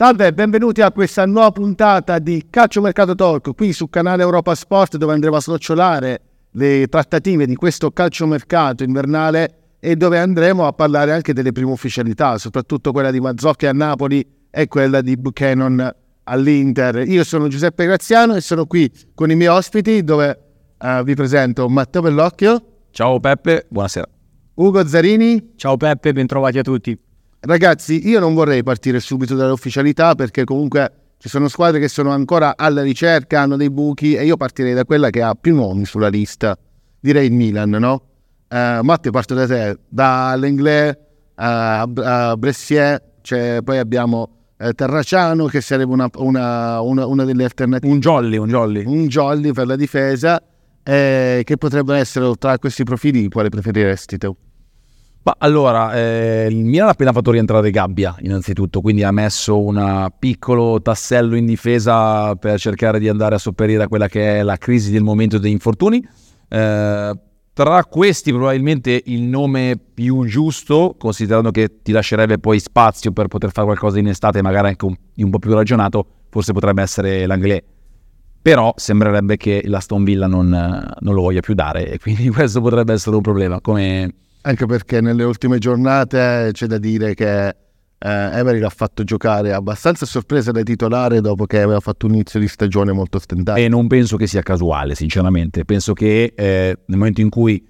Salve e benvenuti a questa nuova puntata di Calcio Mercato Talk qui sul canale Europa Sport dove andremo a snocciolare le trattative di questo calciomercato invernale e dove andremo a parlare anche delle prime ufficialità, soprattutto quella di Mazzocchi a Napoli e quella di Buchanan all'Inter. Io sono Giuseppe Graziano e sono qui con i miei ospiti dove uh, vi presento Matteo Bellocchio. Ciao Peppe, buonasera. Ugo Zarini. Ciao Peppe, bentrovati a tutti. Ragazzi, io non vorrei partire subito dalle ufficialità perché comunque ci sono squadre che sono ancora alla ricerca, hanno dei buchi e io partirei da quella che ha più nomi sulla lista. Direi il Milan, no? Uh, Matteo, parto da te. Da Lenglet a, a Brescier, cioè, poi abbiamo eh, Terraciano che sarebbe una, una, una, una, delle alternative. Un jolly, un jolly. Un jolly per la difesa. Eh, che potrebbero essere tra questi profili, quale preferiresti tu? Ma allora, eh, il Milan ha appena fatto rientrare Gabbia, innanzitutto, quindi ha messo un piccolo tassello in difesa per cercare di andare a sopperire a quella che è la crisi del momento degli infortuni. Eh, tra questi probabilmente il nome più giusto, considerando che ti lascerebbe poi spazio per poter fare qualcosa in estate, magari anche un, un po' più ragionato, forse potrebbe essere l'Anglais. Però sembrerebbe che l'Aston Villa non, non lo voglia più dare e quindi questo potrebbe essere un problema. Come anche perché nelle ultime giornate c'è da dire che eh, Emery l'ha fatto giocare abbastanza sorpresa da titolare dopo che aveva fatto un inizio di stagione molto stentato. E non penso che sia casuale, sinceramente. Penso che eh, nel momento in cui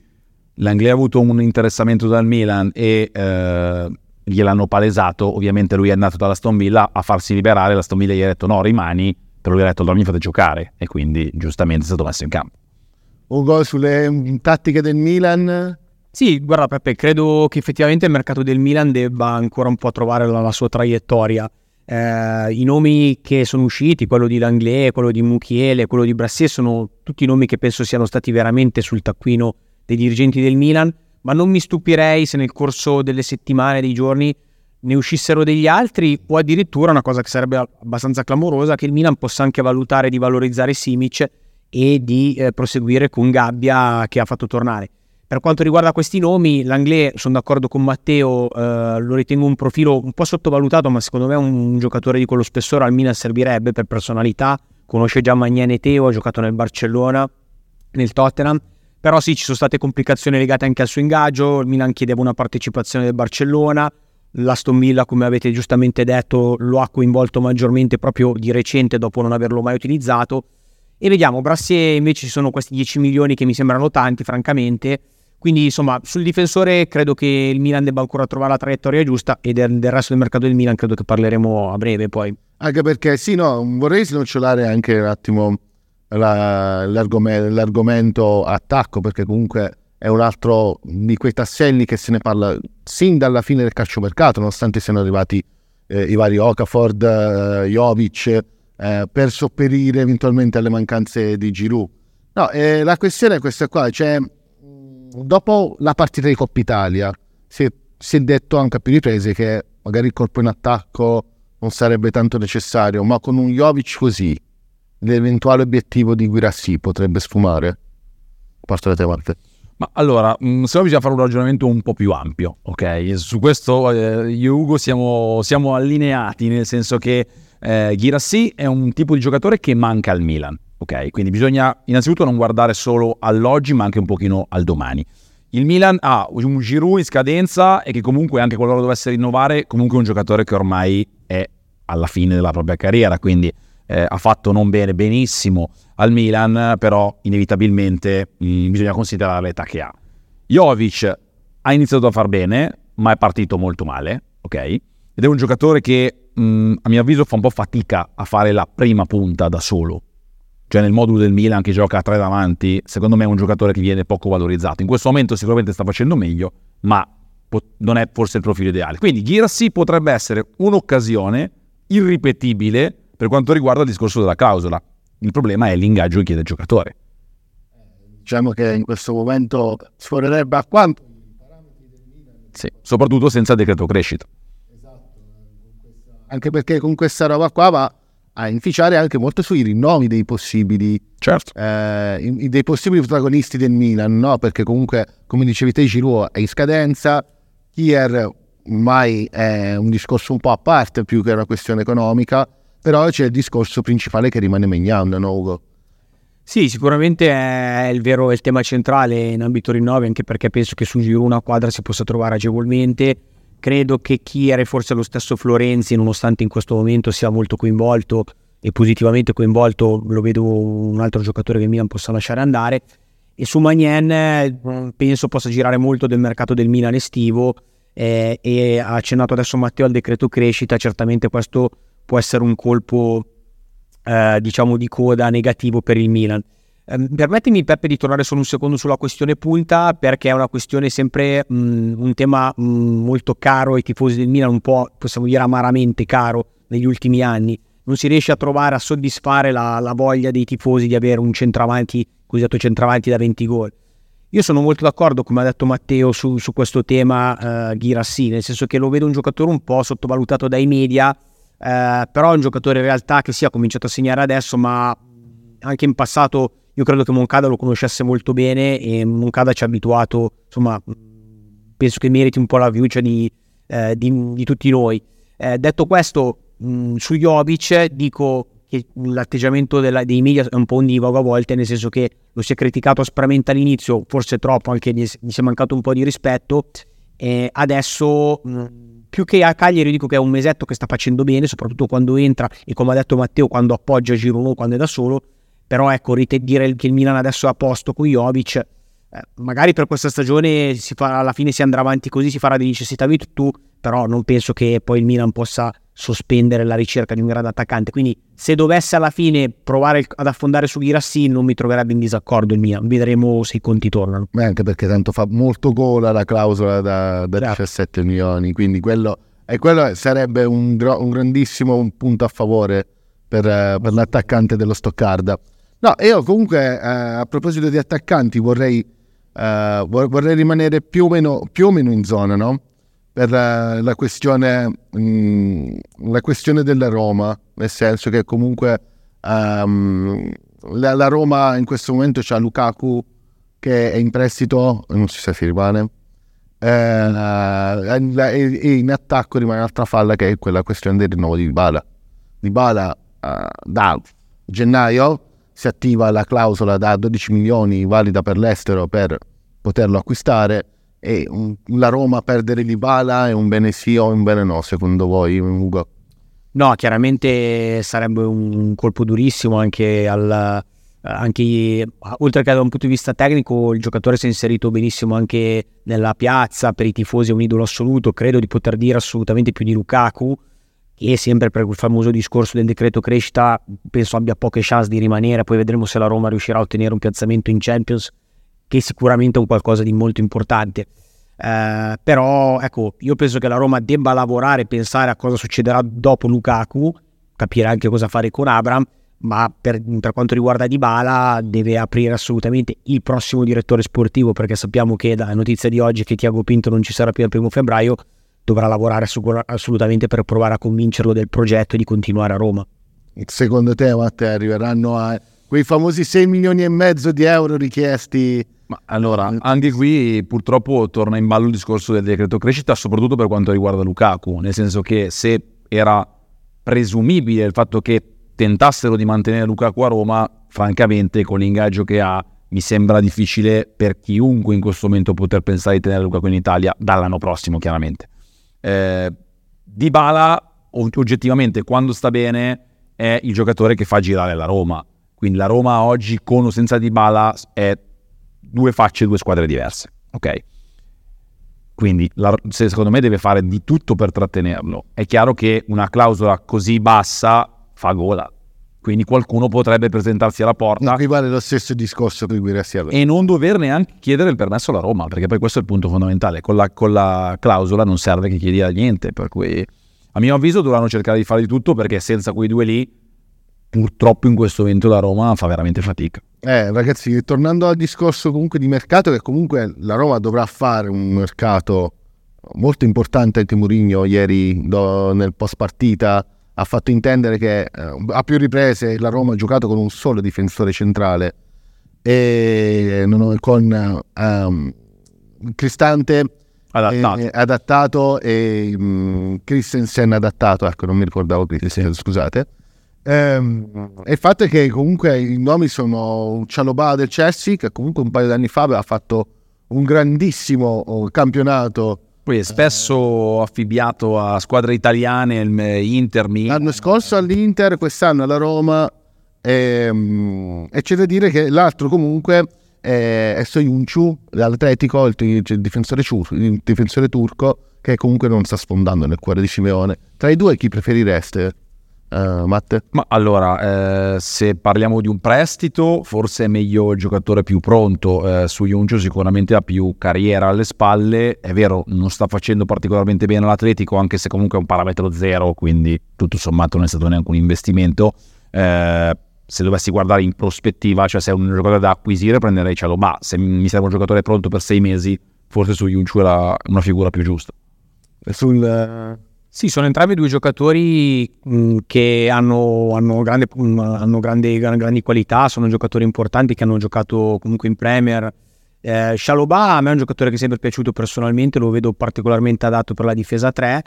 l'Anglia ha avuto un interessamento dal Milan e eh, gliel'hanno palesato, ovviamente lui è andato dalla Aston Villa a farsi liberare, la Aston Villa gli ha detto no, rimani, però lui ha detto allora mi fate giocare e quindi giustamente è stato messo in campo. Un gol sulle mm, tattiche del Milan? Sì, guarda Peppe, credo che effettivamente il mercato del Milan debba ancora un po' trovare la, la sua traiettoria. Eh, I nomi che sono usciti, quello di Langlais, quello di Muchiele, quello di Brassier, sono tutti nomi che penso siano stati veramente sul taccuino dei dirigenti del Milan, ma non mi stupirei se nel corso delle settimane, dei giorni, ne uscissero degli altri o addirittura una cosa che sarebbe abbastanza clamorosa, che il Milan possa anche valutare di valorizzare Simic e di eh, proseguire con Gabbia che ha fatto tornare. Per quanto riguarda questi nomi, l'Anglais, sono d'accordo con Matteo, eh, lo ritengo un profilo un po' sottovalutato, ma secondo me un, un giocatore di quello spessore al Milan servirebbe per personalità. Conosce già Magnane Teo, ha giocato nel Barcellona, nel Tottenham. Però sì, ci sono state complicazioni legate anche al suo ingaggio. Il Milan chiedeva una partecipazione del Barcellona. L'Aston Villa, come avete giustamente detto, lo ha coinvolto maggiormente proprio di recente dopo non averlo mai utilizzato. E vediamo, Brassier invece ci sono questi 10 milioni che mi sembrano tanti, francamente quindi insomma sul difensore credo che il Milan debba ancora trovare la traiettoria giusta e del, del resto del mercato del Milan credo che parleremo a breve poi. Anche perché sì, no, vorrei snocciolare anche un attimo la, l'argomento, l'argomento attacco perché comunque è un altro di quei tasselli che se ne parla sin dalla fine del calciomercato, nonostante siano arrivati eh, i vari Okafor, eh, Jovic, eh, per sopperire eventualmente alle mancanze di Giroud. No, eh, la questione è questa qua, cioè dopo la partita di Coppa Italia si è, si è, detto anche a più riprese che magari il colpo in attacco non sarebbe tanto necessario, ma con un Jovic così l'eventuale obiettivo di Guirassi potrebbe sfumare? Parto da te, Marte. Ma allora, se no bisogna fare un ragionamento un po' più ampio, ok? Su questo eh, io e Ugo siamo, siamo, allineati, nel senso che eh, Girassi è un tipo di giocatore che manca al Milan Ok, quindi bisogna innanzitutto non guardare solo all'oggi, ma anche un pochino al domani. Il Milan ha un Giroud in scadenza e che comunque anche qualora dovesse rinnovare, comunque è un giocatore che ormai è alla fine della propria carriera, quindi eh, ha fatto non bene, benissimo al Milan, però inevitabilmente mh, mm, bisogna considerare l'età che ha. Jovic ha iniziato a far bene, ma è partito molto male, ok? Ed è un giocatore che mh, mm, a mio avviso fa un po' fatica a fare la prima punta da solo, cioè nel modulo del Milan che gioca a tre davanti, secondo me è un giocatore che viene poco valorizzato. In questo momento sicuramente sta facendo meglio, ma non è forse il profilo ideale. Quindi Girassi potrebbe essere un'occasione irripetibile per quanto riguarda il discorso della clausola. Il problema è l'ingaggio che chiede il giocatore. Diciamo che in questo momento sforerebbe a quanto sì, soprattutto senza decreto crescita. Esatto, anche perché con questa roba qua va a inficiare anche molto sui rinnovi dei possibili, certo. eh, dei possibili protagonisti del Milan, no? perché comunque, come dicevi te, Giroud è in scadenza, Kier ormai è un discorso un po' a parte più che una questione economica, però c'è il discorso principale che rimane Megnan, no Ugo? Sì, sicuramente è il vero è il tema centrale in ambito rinnovi, anche perché penso che su Giro una quadra si possa trovare agevolmente. Credo che Chiere, forse lo stesso Florenzi, nonostante in questo momento sia molto coinvolto e positivamente coinvolto, lo vedo un altro giocatore che Milan possa lasciare andare. E su Magnen penso possa girare molto del mercato del Milan estivo eh, e ha accennato adesso Matteo al decreto crescita, certamente questo può essere un colpo eh, diciamo di coda negativo per il Milan. Eh, permettimi Peppe di tornare solo un secondo sulla questione punta perché è una questione sempre mh, mm, un tema mh, mm, molto caro ai tifosi del Milan, un po' possiamo dire amaramente caro negli ultimi anni. Non si riesce a trovare, a soddisfare la, la voglia dei tifosi di avere un centravanti, cosiddetto centravanti da 20 gol. Io sono molto d'accordo, come ha detto Matteo, su, su questo tema uh, Ghirassi, nel senso che lo vedo un giocatore un po' sottovalutato dai media, eh, però è un giocatore in realtà che sì ha cominciato a segnare adesso, ma anche in passato io credo che Moncada lo conoscesse molto bene e Moncada ci ha abituato, insomma, penso che meriti un po' la fiducia di, eh, di, di tutti noi. Eh, detto questo, mh, su Jovic dico che l'atteggiamento della, dei media è un po' ondivago a volte, nel senso che lo si è criticato aspramente all'inizio, forse troppo, anche gli, gli si è mancato un po' di rispetto, e adesso... Mh, più che a Cagliari dico che è un mesetto che sta facendo bene, soprattutto quando entra e come ha detto Matteo, quando appoggia Giroud, quando è da solo. Però ecco, dire che il Milan adesso è a posto con Jovic, eh, magari per questa stagione fa, alla fine si andrà avanti così, si farà di necessità virtù, però non penso che poi il Milan possa sospendere la ricerca di un grande attaccante. Quindi se dovesse alla fine provare ad affondare su Girassi non mi troverebbe in disaccordo il Milan. Vedremo se i conti tornano. Beh, anche perché tanto fa molto gola la clausola da, da certo. 17 milioni, quindi quello, e quello sarebbe un, un grandissimo punto a favore per, per l'attaccante dello Stoccarda. No, io comunque eh, a proposito di attaccanti vorrei, eh, vorrei rimanere più o, meno, più o meno in zona, no? per la, la, questione, mh, mm, la, questione, della Roma, nel senso che comunque um, la, la, Roma in questo momento c'ha Lukaku che è in prestito, non si sa se rimane, eh, e in attacco rimane un'altra falla che è quella questione del rinnovo di Dybala. Dybala uh, da gennaio si attiva la clausola da 12 milioni valida per l'estero per poterlo acquistare e la Roma perdere Libala è un bene sì o un bene no secondo voi Ugo? No, chiaramente sarebbe un colpo durissimo anche al, anche, oltre che da un punto di vista tecnico il giocatore si è inserito benissimo anche nella piazza, per i tifosi è un idolo assoluto, credo di poter dire assolutamente più di Lukaku e sempre per quel famoso discorso del decreto crescita penso abbia poche chance di rimanere, poi vedremo se la Roma riuscirà a ottenere un piazzamento in Champions che sicuramente è un qualcosa di molto importante. Eh, però ecco, io penso che la Roma debba lavorare, pensare a cosa succederà dopo Lukaku, capire anche cosa fare con Abram, ma per, per quanto riguarda Dybala deve aprire assolutamente il prossimo direttore sportivo perché sappiamo che da notizia di oggi che Tiago Pinto non ci sarà più il primo febbraio dovrà lavorare assolutamente per provare a convincerlo del progetto e di continuare a Roma. Secondo te Matteo arriveranno a quei famosi 6 milioni e mezzo di euro richiesti ma allora, anche qui purtroppo torna in ballo il discorso del decreto crescita, soprattutto per quanto riguarda Lukaku, nel senso che se era presumibile il fatto che tentassero di mantenere Lukaku a Roma, francamente con l'ingaggio che ha mi sembra difficile per chiunque in questo momento poter pensare di tenere Lukaku in Italia dall'anno prossimo, chiaramente. Eh, Dybala, oggettivamente, quando sta bene, è il giocatore che fa girare la Roma. Quindi la Roma oggi, con o senza Dybala, è due facce, due squadre diverse. Ok? Quindi la, secondo me deve fare di tutto per trattenerlo. È chiaro che una clausola così bassa fa gola. Quindi qualcuno potrebbe presentarsi alla porta. Qui vale lo stesso discorso per Guirassi E non dover neanche chiedere il permesso alla Roma, perché poi questo è il punto fondamentale. Con la, con la clausola non serve che chieda niente. Per cui, a mio avviso, dovranno cercare di fare di tutto perché senza quei due lì purtroppo in questo momento la Roma fa veramente fatica. Eh, ragazzi, tornando al discorso comunque di mercato, che comunque la Roma dovrà fare un mercato molto importante anche Mourinho ieri do, nel post partita ha fatto intendere che eh, a più riprese la Roma ha giocato con un solo difensore centrale e con um, Cristante Adattato. e, adattato e mm, Christensen adattato, ecco non mi ricordavo Christensen, scusate. Ehm, e il fatto è che comunque i nomi sono Cialobà del Chelsea che comunque un paio di anni fa aveva fatto un grandissimo oh, campionato Poi è spesso affibbiato a squadre italiane, Inter, Milan. l'anno scorso all'Inter, quest'anno alla Roma ehm, e c'è da dire che l'altro comunque è, è Soyuncu dall'Atletico, il, il difensore, ciur- il difensore turco che comunque non sta sfondando nel cuore di Simeone. Tra i due chi preferireste? Uh, Matte? Ma allora, eh, se parliamo di un prestito, forse è meglio il giocatore più pronto. Eh, su Juncio sicuramente ha più carriera alle spalle. È vero, non sta facendo particolarmente bene l'Atletico, anche se comunque è un parametro zero, quindi tutto sommato non è stato neanche un investimento. Eh, se dovessi guardare in prospettiva, cioè se è un giocatore da acquisire, prenderei Cialobà. Se mi serve un giocatore pronto per sei mesi, forse su Juncio era una figura più giusta. Sul, Sì, sono entrambi due giocatori che hanno, hanno, grande, hanno grandi, grandi qualità, sono giocatori importanti che hanno giocato comunque in Premier. Eh, Shalobah a me è un giocatore che è sempre piaciuto personalmente, lo vedo particolarmente adatto per la difesa 3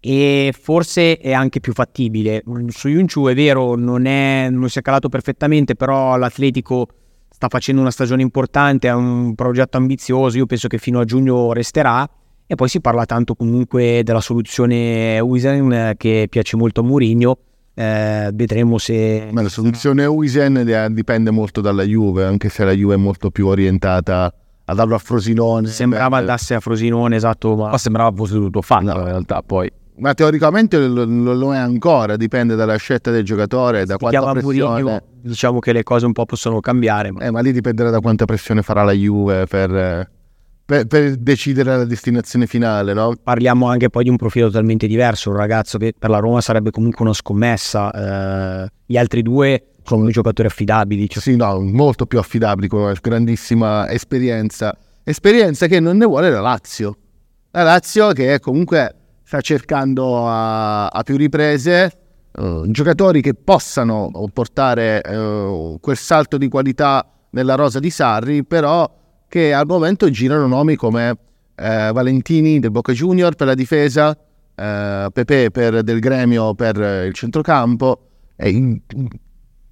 e forse è anche più fattibile. Su Yunchu è vero, non, è, non si è calato perfettamente, però l'Atletico sta facendo una stagione importante, ha un progetto ambizioso, io penso che fino a giugno resterà e poi si parla tanto comunque della soluzione Wisen eh, che piace molto a Mourinho. Eh, vedremo se ma la soluzione Uisen dipende molto dalla Juve, anche se la Juve è molto più orientata a darlo a Frosinone. sembrava Beh, andasse a Frosinone, esatto, ma Ma sembrava fosse tutto fatto No. in realtà poi. Ma teoricamente lo, lo- lo è ancora, dipende dalla scelta del giocatore, da si quanta pressione. Mourinho, diciamo che le cose un po' possono cambiare. Ma... Eh, ma lì dipenderà da quanta pressione farà la Juve per, eh, per- per decidere la destinazione finale, no? Parliamo anche poi di un profilo totalmente diverso, un ragazzo che per la Roma sarebbe comunque una scommessa. eh, gli altri due sono dei giocatori affidabili. cioè- Sì, no, molto più affidabili, con una grandissima esperienza. Esperienza che non ne vuole la Lazio. La Lazio che comunque sta cercando a, a più riprese eh, giocatori che possano portare eh, quel salto di qualità nella rosa di Sarri, però che al momento girano nomi come eh, Valentini del Boca Junior per la difesa, eh, Pepe per, del Gremio per eh, il centrocampo, e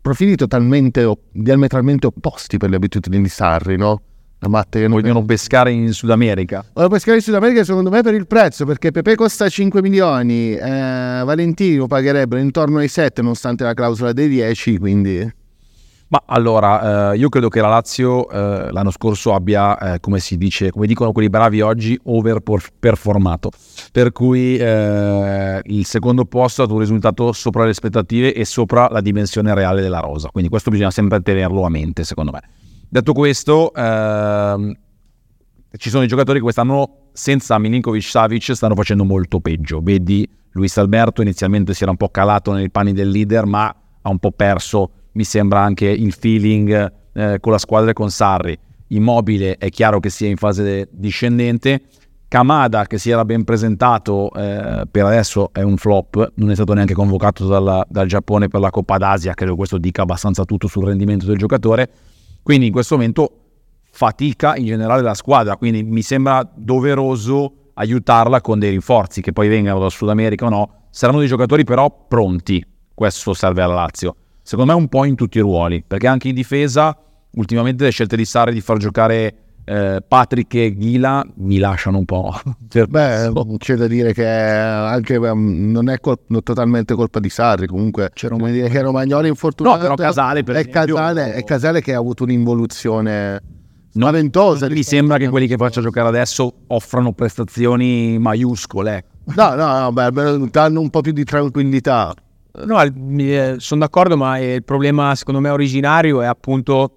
profili totalmente, diametralmente opposti per le abitudini di Sarri, no? Vogliono pescare in Sud America. Voglio pescare in Sud America secondo me per il prezzo, perché Pepe costa 5 milioni, eh, Valentini lo pagherebbero intorno ai 7 nonostante la clausola dei 10, quindi... Ma allora, eh, io credo che la Lazio eh, l'anno scorso abbia, eh, come si dice, come dicono quelli bravi oggi, overperformato. Per cui eh, il secondo posto ha dato un risultato sopra le aspettative e sopra la dimensione reale della rosa. Quindi questo bisogna sempre tenerlo a mente, secondo me. Detto questo, ehm, ci sono i giocatori che quest'anno senza Milinkovic Savic stanno facendo molto peggio. Vedi Luis Alberto inizialmente si era un po' calato nei panni del leader, ma ha un po' perso, mi sembra, anche il feeling eh, con la squadra e con Sarri. Immobile è chiaro che sia in fase discendente. Kamada, che si era ben presentato, eh, per adesso è un flop, non è stato neanche convocato dalla- dal Giappone per la Coppa d'Asia, credo questo dica abbastanza tutto sul rendimento del giocatore. Quindi in questo momento fatica in generale la squadra, quindi mi sembra doveroso aiutarla con dei rinforzi che poi vengano dal Sud America o no. Saranno dei giocatori però pronti, questo serve alla Lazio. Secondo me un po' in tutti i ruoli, perché anche in difesa ultimamente le scelte di Sarri di far giocare eh, Patrick e Ghila mi lasciano un po'. Beh, c'è da dire che anche um, non è col- non totalmente colpa di Sarri, comunque c'è come dire che Romagnoli infortunato. No, però Casale, per è esempio- Casale, è Casale che ha avuto un'involuzione Non- spaventosa. mi sembra che quelli che faccia giocare adesso offrano prestazioni maiuscole. No, no, no, beh, beh, danno un po' più di tranquillità. No, il- sono d'accordo, ma il problema secondo me originario è appunto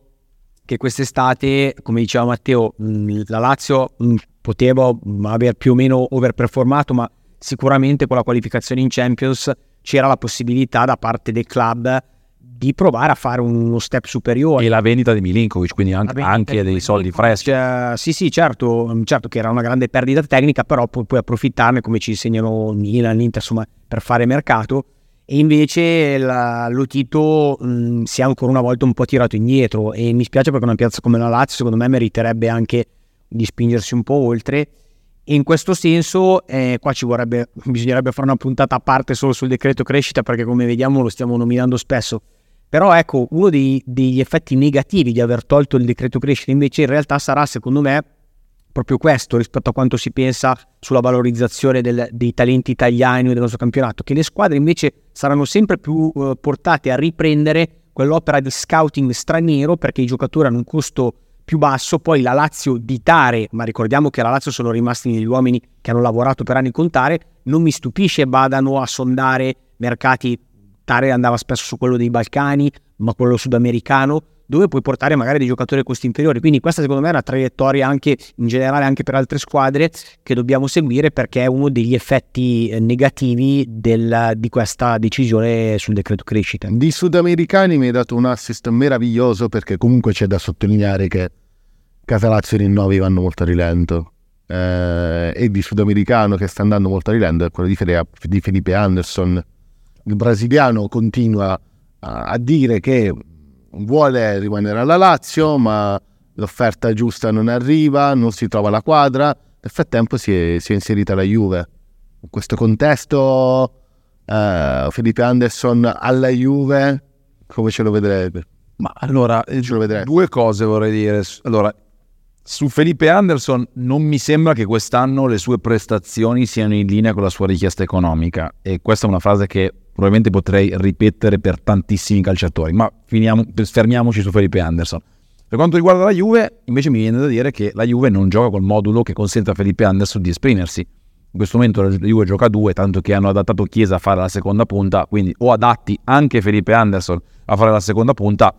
che quest'estate, come diceva Matteo, mh, la Lazio mh, poteva mh, aver più o meno overperformato, ma sicuramente con la qualificazione in Champions c'era la possibilità da parte del club di provare a fare uno step superiore. E la vendita di Milinkovic, quindi anche, anche eh, dei soldi freschi. Cioè, sì, sì, certo, certo che era una grande perdita tecnica, però pu- puoi approfittarne come ci insegnano Milan, l'Inter, insomma, per fare mercato. E invece la, lo Tito mh, si è ancora una volta un po' tirato indietro e mi spiace perché una piazza come la Lazio secondo me meriterebbe anche di spingersi un po' oltre E in questo senso, eh, qua ci vorrebbe, bisognerebbe fare una puntata a parte solo sul decreto crescita, perché come vediamo lo stiamo nominando spesso. Però ecco, uno dei, degli effetti negativi di aver tolto il decreto crescita invece in realtà sarà, secondo me, proprio questo rispetto a quanto si pensa sulla valorizzazione del, dei talenti italiani del nostro campionato, che le squadre invece saranno sempre più eh, portate a riprendere quell'opera di scouting straniero perché i giocatori hanno un costo più basso, poi la Lazio di Tare, ma ricordiamo che la Lazio sono rimasti degli uomini che hanno lavorato per anni con Tare, non mi stupisce vadano a sondare mercati, Tare andava spesso su quello dei Balcani, ma quello sudamericano, dove puoi portare magari dei giocatori a costi inferiori. Quindi questa secondo me è una traiettoria anche in generale anche per altre squadre che dobbiamo seguire perché è uno degli effetti eh, negativi del, di questa decisione sul decreto crescita. Di sudamericani mi hai dato un assist meraviglioso perché comunque c'è da sottolineare che Casalazzo e rinnovi vanno molto a rilento. Eh, e di sudamericano che sta andando molto a rilento è quello di, Fede, di Felipe Anderson. Il brasiliano continua a, a dire che vuole rimanere alla Lazio, ma l'offerta giusta non arriva, non si trova la quadra. Nel frattempo si è, si è inserita la Juve. In questo contesto, eh, Felipe Anderson alla Juve, come ce lo vedrebbe? Ma allora, ce lo vedrete. due cose vorrei dire. Allora, su Felipe Anderson non mi sembra che quest'anno le sue prestazioni siano in linea con la sua richiesta economica e questa è una frase che probabilmente potrei ripetere per tantissimi calciatori, ma finiamo, fermiamoci su Felipe Anderson. Per quanto riguarda la Juve, invece mi viene da dire che la Juve non gioca col modulo che consente a Felipe Anderson di esprimersi. In questo momento la Juve gioca a due, tanto che hanno adattato Chiesa a fare la seconda punta, quindi o adatti anche Felipe Anderson a fare la seconda punta,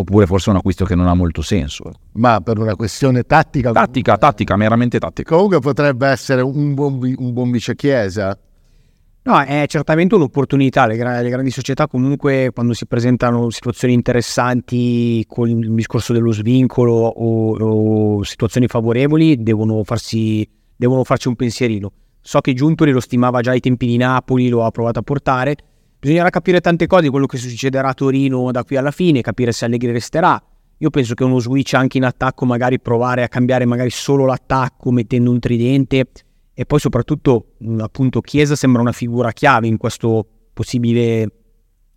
oppure forse è un acquisto che non ha molto senso. Ma per una questione tattica? Tattica, tattica, meramente tattica. Comunque potrebbe essere un buon, un buon vice Chiesa No, è certamente un'opportunità. Le, le, grandi società comunque quando si presentano situazioni interessanti con il discorso dello svincolo o, o situazioni favorevoli devono, farsi, devono farci un pensierino. So che Giuntoli lo stimava già ai tempi di Napoli, lo ha provato a portare. Bisognerà capire tante cose di quello che succederà a Torino da qui alla fine, capire se Allegri resterà. Io penso che uno switch anche in attacco, magari provare a cambiare magari solo l'attacco mettendo un tridente e poi soprattutto appunto Chiesa sembra una figura chiave in questo possibile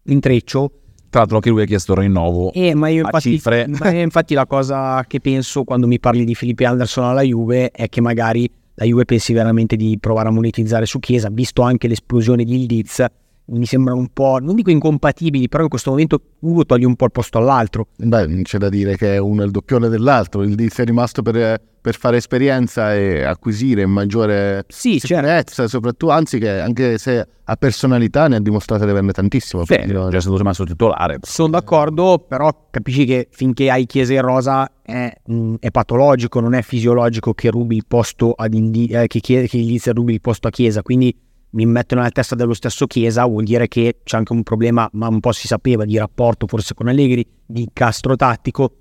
intreccio. Tra l'altro anche lui ha chiesto il rinnovo eh, ma io infatti, cifre. Ma infatti la cosa che penso quando mi parli di Felipe Anderson alla Juve è che magari la Juve pensi veramente di provare a monetizzare su Chiesa, visto anche l'esplosione di Ildiz mi sembrano un po', non dico incompatibili, però in questo momento uno toglie un po' il posto all'altro. Beh, c'è da dire che uno è il doppione dell'altro, il Diz è rimasto per, per, fare esperienza e acquisire maggiore sì, certo. sicurezza, certo. soprattutto, anzi che anche se ha personalità ne ha dimostrato di averne tantissimo. Sì, già stato messo titolare. Sono d'accordo, però capisci che finché hai Chiesa in rosa è, mm, è patologico, non è fisiologico che rubi il posto ad Indi- eh, che, che Ildiz rubi il posto a Chiesa, quindi mi mettono nella testa dello stesso Chiesa, vuol dire che c'è anche un problema, ma un po' si sapeva, di rapporto forse con Allegri, di castro tattico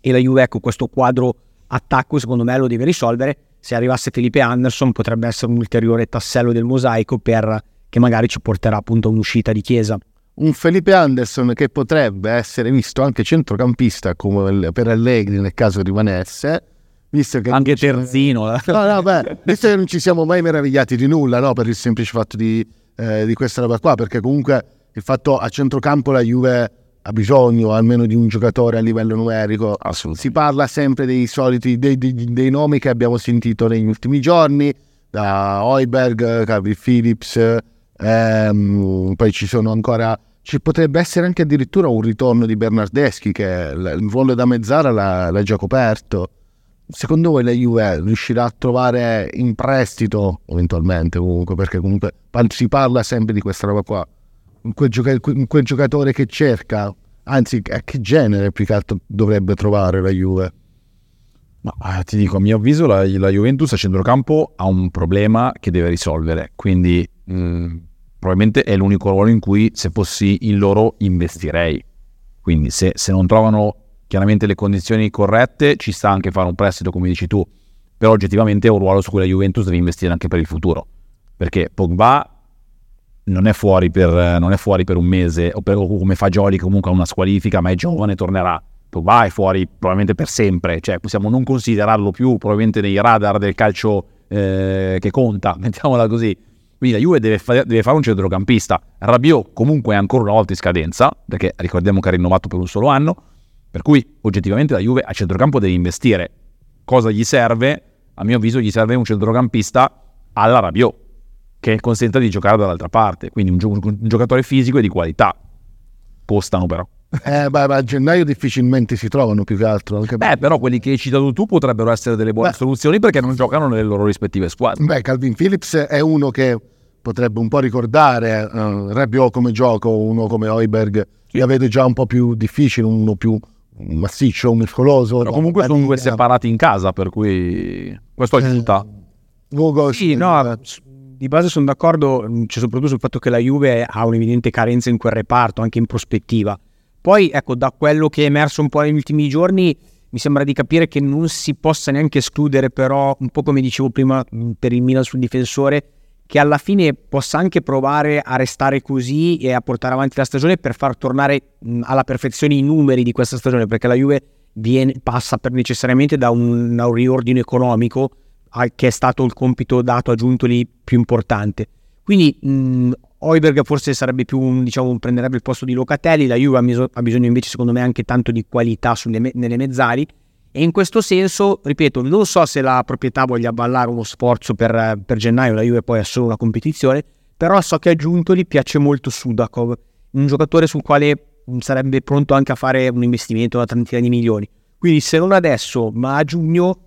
e la Juve, ecco, questo quadro attacco secondo me lo deve risolvere. Se arrivasse Felipe Anderson potrebbe essere un ulteriore tassello del mosaico per, che magari ci porterà appunto a un'uscita di Chiesa. Un Felipe Anderson che potrebbe essere visto anche centrocampista come per Allegri nel caso rimanesse, Visto che Anche Terzino. Eh. No, no, beh, visto che non ci siamo mai meravigliati di nulla, no, per il semplice fatto di, eh, di questa roba qua, perché comunque il fatto a centrocampo la Juve ha bisogno almeno di un giocatore a livello numerico. Si parla sempre dei soliti, dei, dei, dei nomi che abbiamo sentito negli ultimi giorni, da Hoiberg, Calvin Phillips, ehm, poi ci sono ancora ci potrebbe essere anche addirittura un ritorno di Bernardeschi che il ruolo da mezzara l'ha, l'ha già coperto. Secondo voi la Juve riuscirà a trovare in prestito, eventualmente comunque, perché comunque si parla sempre di questa roba qua, quel, gioca- quel giocatore che cerca, anzi a che genere più che altro dovrebbe trovare la Juve? Ma eh, ti dico, a mio avviso la, la, Juventus a centrocampo ha un problema che deve risolvere, quindi mh, mm, probabilmente è l'unico ruolo in cui se fossi in loro investirei. Quindi se, se non trovano chiaramente le condizioni corrette, ci sta anche fare un prestito come dici tu, però oggettivamente è un ruolo su cui la Juventus deve investire anche per il futuro, perché Pogba non è fuori per, è fuori per un mese, o, per, o come Fagioli comunque ha una squalifica, ma è giovane, tornerà. Pogba è fuori probabilmente per sempre, cioè possiamo non considerarlo più probabilmente nei radar del calcio eh, che conta, mettiamola così. Quindi la Juve deve, fa- deve fare un centrocampista. Rabiot comunque è ancora una volta in scadenza, perché ricordiamo che ha rinnovato per un solo anno, per cui oggettivamente la Juve a centrocampo deve investire. Cosa gli serve? A mio avviso gli serve un centrocampista alla Rabiot, che consenta di giocare dall'altra parte, quindi un, gio- un giocatore fisico e di qualità. Costano però. Eh, beh, a gennaio difficilmente si trovano più che altro. Anche beh, però quelli che hai citato tu potrebbero essere delle buone beh, soluzioni perché non giocano nelle loro rispettive squadre. Beh, Calvin Phillips è uno che potrebbe un po' ricordare uh, Rabiot come gioco, uno come Oiberg. Sì. Io vedo già un po' più difficile, uno più massiccio, muscoloso. Però comunque sono due separati in casa, per cui questo aiuta. Eh, Ugo, sì, no, di base sono d'accordo, cioè, soprattutto sul fatto che la Juve ha un'evidente carenza in quel reparto, anche in prospettiva. Poi, ecco, da quello che è emerso un po' negli ultimi giorni, mi sembra di capire che non si possa neanche escludere, però, un po' come dicevo prima per il Milan sul difensore, che alla fine possa anche provare a restare così e a portare avanti la stagione per far tornare alla perfezione i numeri di questa stagione, perché la Juve viene, passa necessariamente da un, da un riordino economico a, che è stato il compito dato aggiunto lì più importante. Quindi Oiberg forse sarebbe più, diciamo, prenderebbe il posto di Locatelli, la Juve ha bisogno invece secondo me anche tanto di qualità sulle, nelle mezzali e in questo senso, ripeto, non so se la proprietà voglia ballare uno sforzo per, per gennaio, la Juve poi è solo una competizione, però so che a Giuntoli piace molto Sudakov, un giocatore sul quale sarebbe pronto anche a fare un investimento da trentina di milioni. Quindi se non adesso, ma a giugno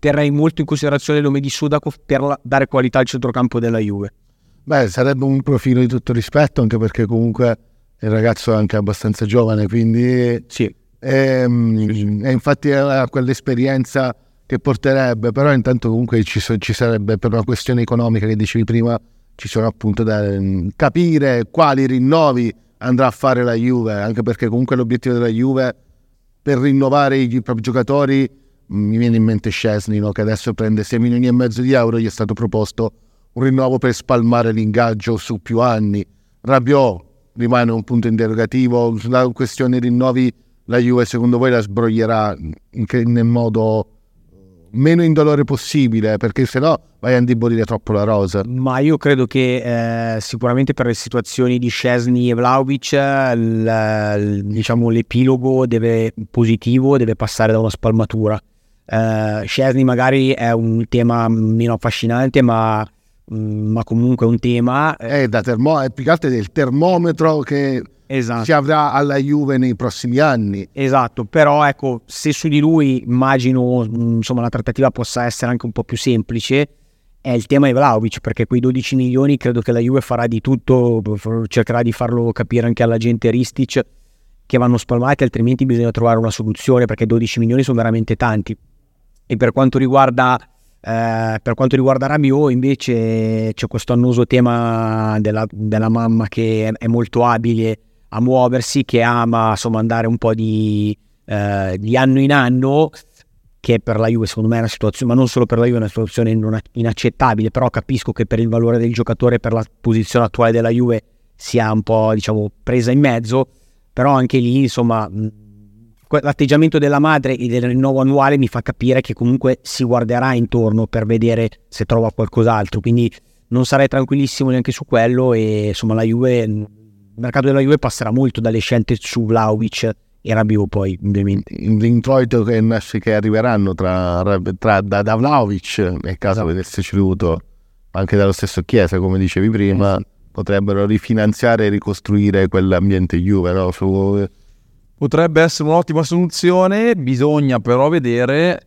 terrei molto in considerazione il nome di Sudakov per dare qualità al centrocampo della Juve. Beh, sarebbe un profilo di tutto rispetto, anche perché comunque il ragazzo è anche abbastanza giovane, quindi sì. E, ehm, e infatti ha quell'esperienza che porterebbe, però intanto comunque ci, ci, sarebbe per una questione economica che dicevi prima, ci sono appunto da mm, capire quali rinnovi andrà a fare la Juve, anche perché comunque l'obiettivo della Juve per rinnovare i propri giocatori, mm, mi viene in mente Scesni, no? che adesso prende 6 milioni e mezzo di euro, gli è stato proposto un rinnovo per spalmare l'ingaggio su più anni. Rabiot rimane un punto interrogativo, sulla questione rinnovi la Juve secondo voi la sbroglierà nel modo meno indolore possibile? Perché se no vai a indebolire troppo la rosa. Ma io credo che eh, sicuramente per le situazioni di Scesni e Vlaovic l, diciamo l'epilogo deve, positivo deve passare da una spalmatura. Eh, Scesni magari è un tema meno affascinante ma ma comunque un tema. Eh, è da termo- è più che altro del termometro che esatto. si avrà alla Juve nei prossimi anni. Esatto, però ecco, se su di lui immagino mm, insomma la trattativa possa essere anche un po' più semplice, è il tema di Vlaovic, perché quei 12 milioni credo che la Juve farà di tutto, cercherà di farlo capire anche alla gente Ristic che vanno spalmati, altrimenti bisogna trovare una soluzione perché 12 milioni sono veramente tanti. E per quanto riguarda eh, per quanto riguarda Rabiot invece c'è questo annoso tema della, della, mamma che è molto abile a muoversi, che ama insomma andare un po' di, eh, di anno in anno, che per la Juve secondo me è una situazione, ma non solo per la Juve è una situazione inaccettabile, però capisco che per il valore del giocatore, per la posizione attuale della Juve sia un po' diciamo presa in mezzo, però anche lì insomma l'atteggiamento della madre e del rinnovo annuale mi fa capire che comunque si guarderà intorno per vedere se trova qualcos'altro. Quindi non sarei tranquillissimo neanche su quello e insomma la Juve, il mercato della Juve passerà molto dalle scelte su Vlaovic e Rabiot poi ovviamente. L'introito che, che arriveranno tra, tra da, da Vlaovic nel caso esatto. avesse ceduto anche dallo stesso Chiesa come dicevi prima eh sì. potrebbero rifinanziare e ricostruire quell'ambiente Juve no? Su, Potrebbe essere un'ottima soluzione, bisogna però vedere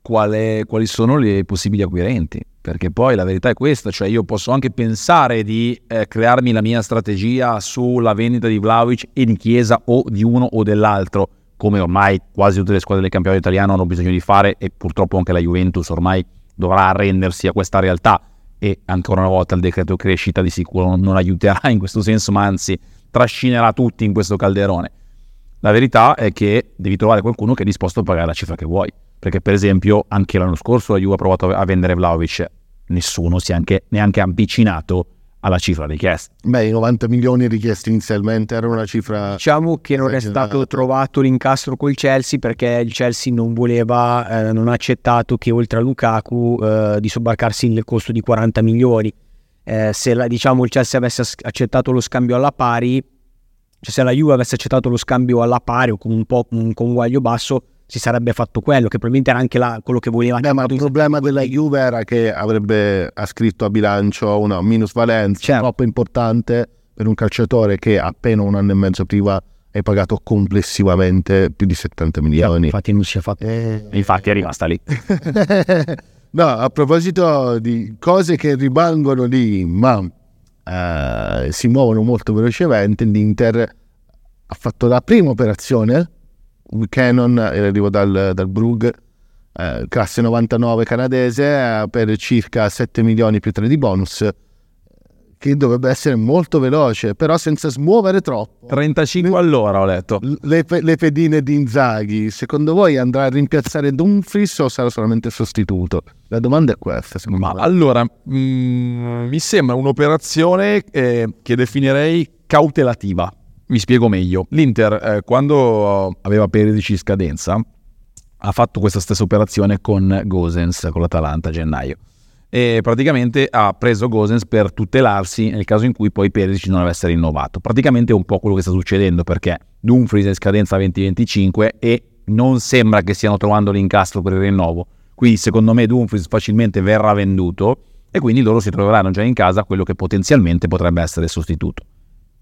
quale, quali sono i possibili acquirenti, perché poi la verità è questa, cioè io posso anche pensare di eh, crearmi la mia strategia sulla vendita di Vlaovic e di Chiesa o di uno o dell'altro, come ormai quasi tutte le squadre del campionato italiano hanno bisogno di fare e purtroppo anche la Juventus ormai dovrà arrendersi a questa realtà e ancora una volta il decreto crescita di sicuro non aiuterà in questo senso, ma anzi trascinerà tutti in questo calderone. La verità è che devi trovare qualcuno che è disposto a pagare la cifra che vuoi. Perché, per esempio, anche l'anno scorso la Juve ha provato a vendere Vlaovic, nessuno si è anche, neanche avvicinato alla cifra richiesta. Beh, i 90 milioni richiesti inizialmente era una cifra... Diciamo che non è stato trovato l'incastro col Chelsea perché il Chelsea non voleva, eh, non ha accettato che oltre a Lukaku eh, di sobbarcarsi il costo di 40 milioni. Eh, se la, diciamo il Chelsea avesse accettato lo scambio alla pari, cioè se la Juve avesse accettato lo scambio alla pari o con un po' un conguaglio basso, si sarebbe fatto quello, che probabilmente era anche la, quello che voleva. Beh, ma il problema della Juve era che avrebbe ascritto a bilancio una minusvalenza certo. troppo importante per un calciatore che appena un anno e mezzo prima hai pagato complessivamente più di 70 milioni. Infatti non si è fatto. Eh... Infatti è rimasta lì. no, a proposito di cose che rimangono lì, ma eh, si muovono molto velocemente, l'Inter ha fatto la prima operazione Canon, arrivo dal, dal Brugge, eh, classe 99 canadese, eh, per circa 7 milioni più 3 di bonus, che dovrebbe essere molto veloce, però senza smuovere troppo. 35 le, all'ora ho letto. Le, le, pedine di Inzaghi, secondo voi andrà a rimpiazzare Dumfries o sarà solamente sostituto? La domanda è questa. Ma me. allora, mh, mm, mi sembra un'operazione eh, che definirei cautelativa mi spiego meglio. L'Inter, eh, quando aveva Perisic in scadenza, ha fatto questa stessa operazione con Gosens, con l'Atalanta a gennaio. E praticamente ha preso Gosens per tutelarsi nel caso in cui poi Perisic non avesse rinnovato. Praticamente è un po' quello che sta succedendo perché Dumfries è in scadenza 2025 e non sembra che stiano trovando l'incastro per il rinnovo. Quindi secondo me Dumfries facilmente verrà venduto e quindi loro si troveranno già in casa quello che potenzialmente potrebbe essere sostituto.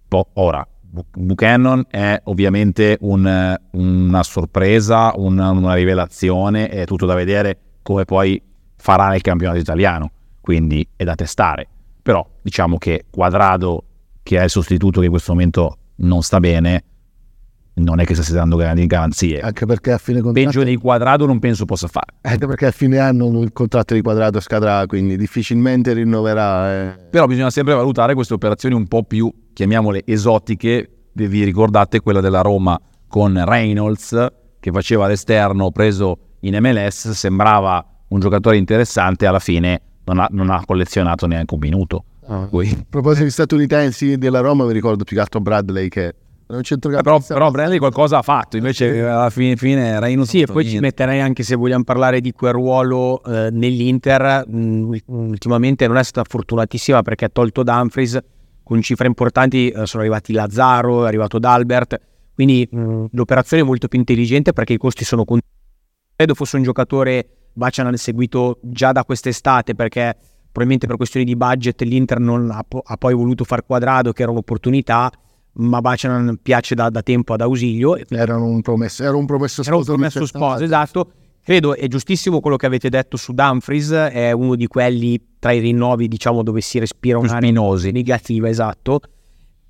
Po- ora, Buchanan è ovviamente un, una sorpresa, una, una, rivelazione, è tutto da vedere come poi farà nel campionato italiano, quindi è da testare. Però diciamo che Quadrado, che è il sostituto che in questo momento non sta bene, non è che stia dando grandi garanzie. Anche perché a fine contratto... Peggio di Quadrado non penso possa fare. Anche perché a fine anno il contratto di Quadrado scadrà, quindi difficilmente rinnoverà. Eh. Però bisogna sempre valutare queste operazioni un po' più, chiamiamole esotiche. Vi ricordate quella della Roma con Reynolds, che faceva l'esterno preso in MLS, sembrava un giocatore interessante, alla fine non ha, non ha collezionato neanche un minuto. Ah. A proposito di statunitensi della Roma, vi ricordo più che altro Bradley che non però, però Bradley qualcosa ha fatto, invece alla fine, fine Reino Sì, e poi niente. ci metterei anche se vogliamo parlare di quel ruolo eh, nell'Inter, mh, mm, ultimamente non è stata fortunatissima perché ha tolto Dumfries con cifre importanti, eh, sono arrivati Lazzaro, è arrivato D'Albert, quindi mh, mm, l'operazione è molto più intelligente perché i costi sono contenuti. Credo fosse un giocatore Bacian seguito già da quest'estate perché probabilmente per questioni di budget l'Inter non ha, ha poi voluto far quadrado che era un'opportunità ma Bacian piace da, da, tempo ad Ausilio. Era un promesso, era un promesso sposo. Era un promesso sposo, esatto. Credo è giustissimo quello che avete detto su Dumfries, è uno di quelli tra i rinnovi, diciamo, dove si respira una negativa, esatto.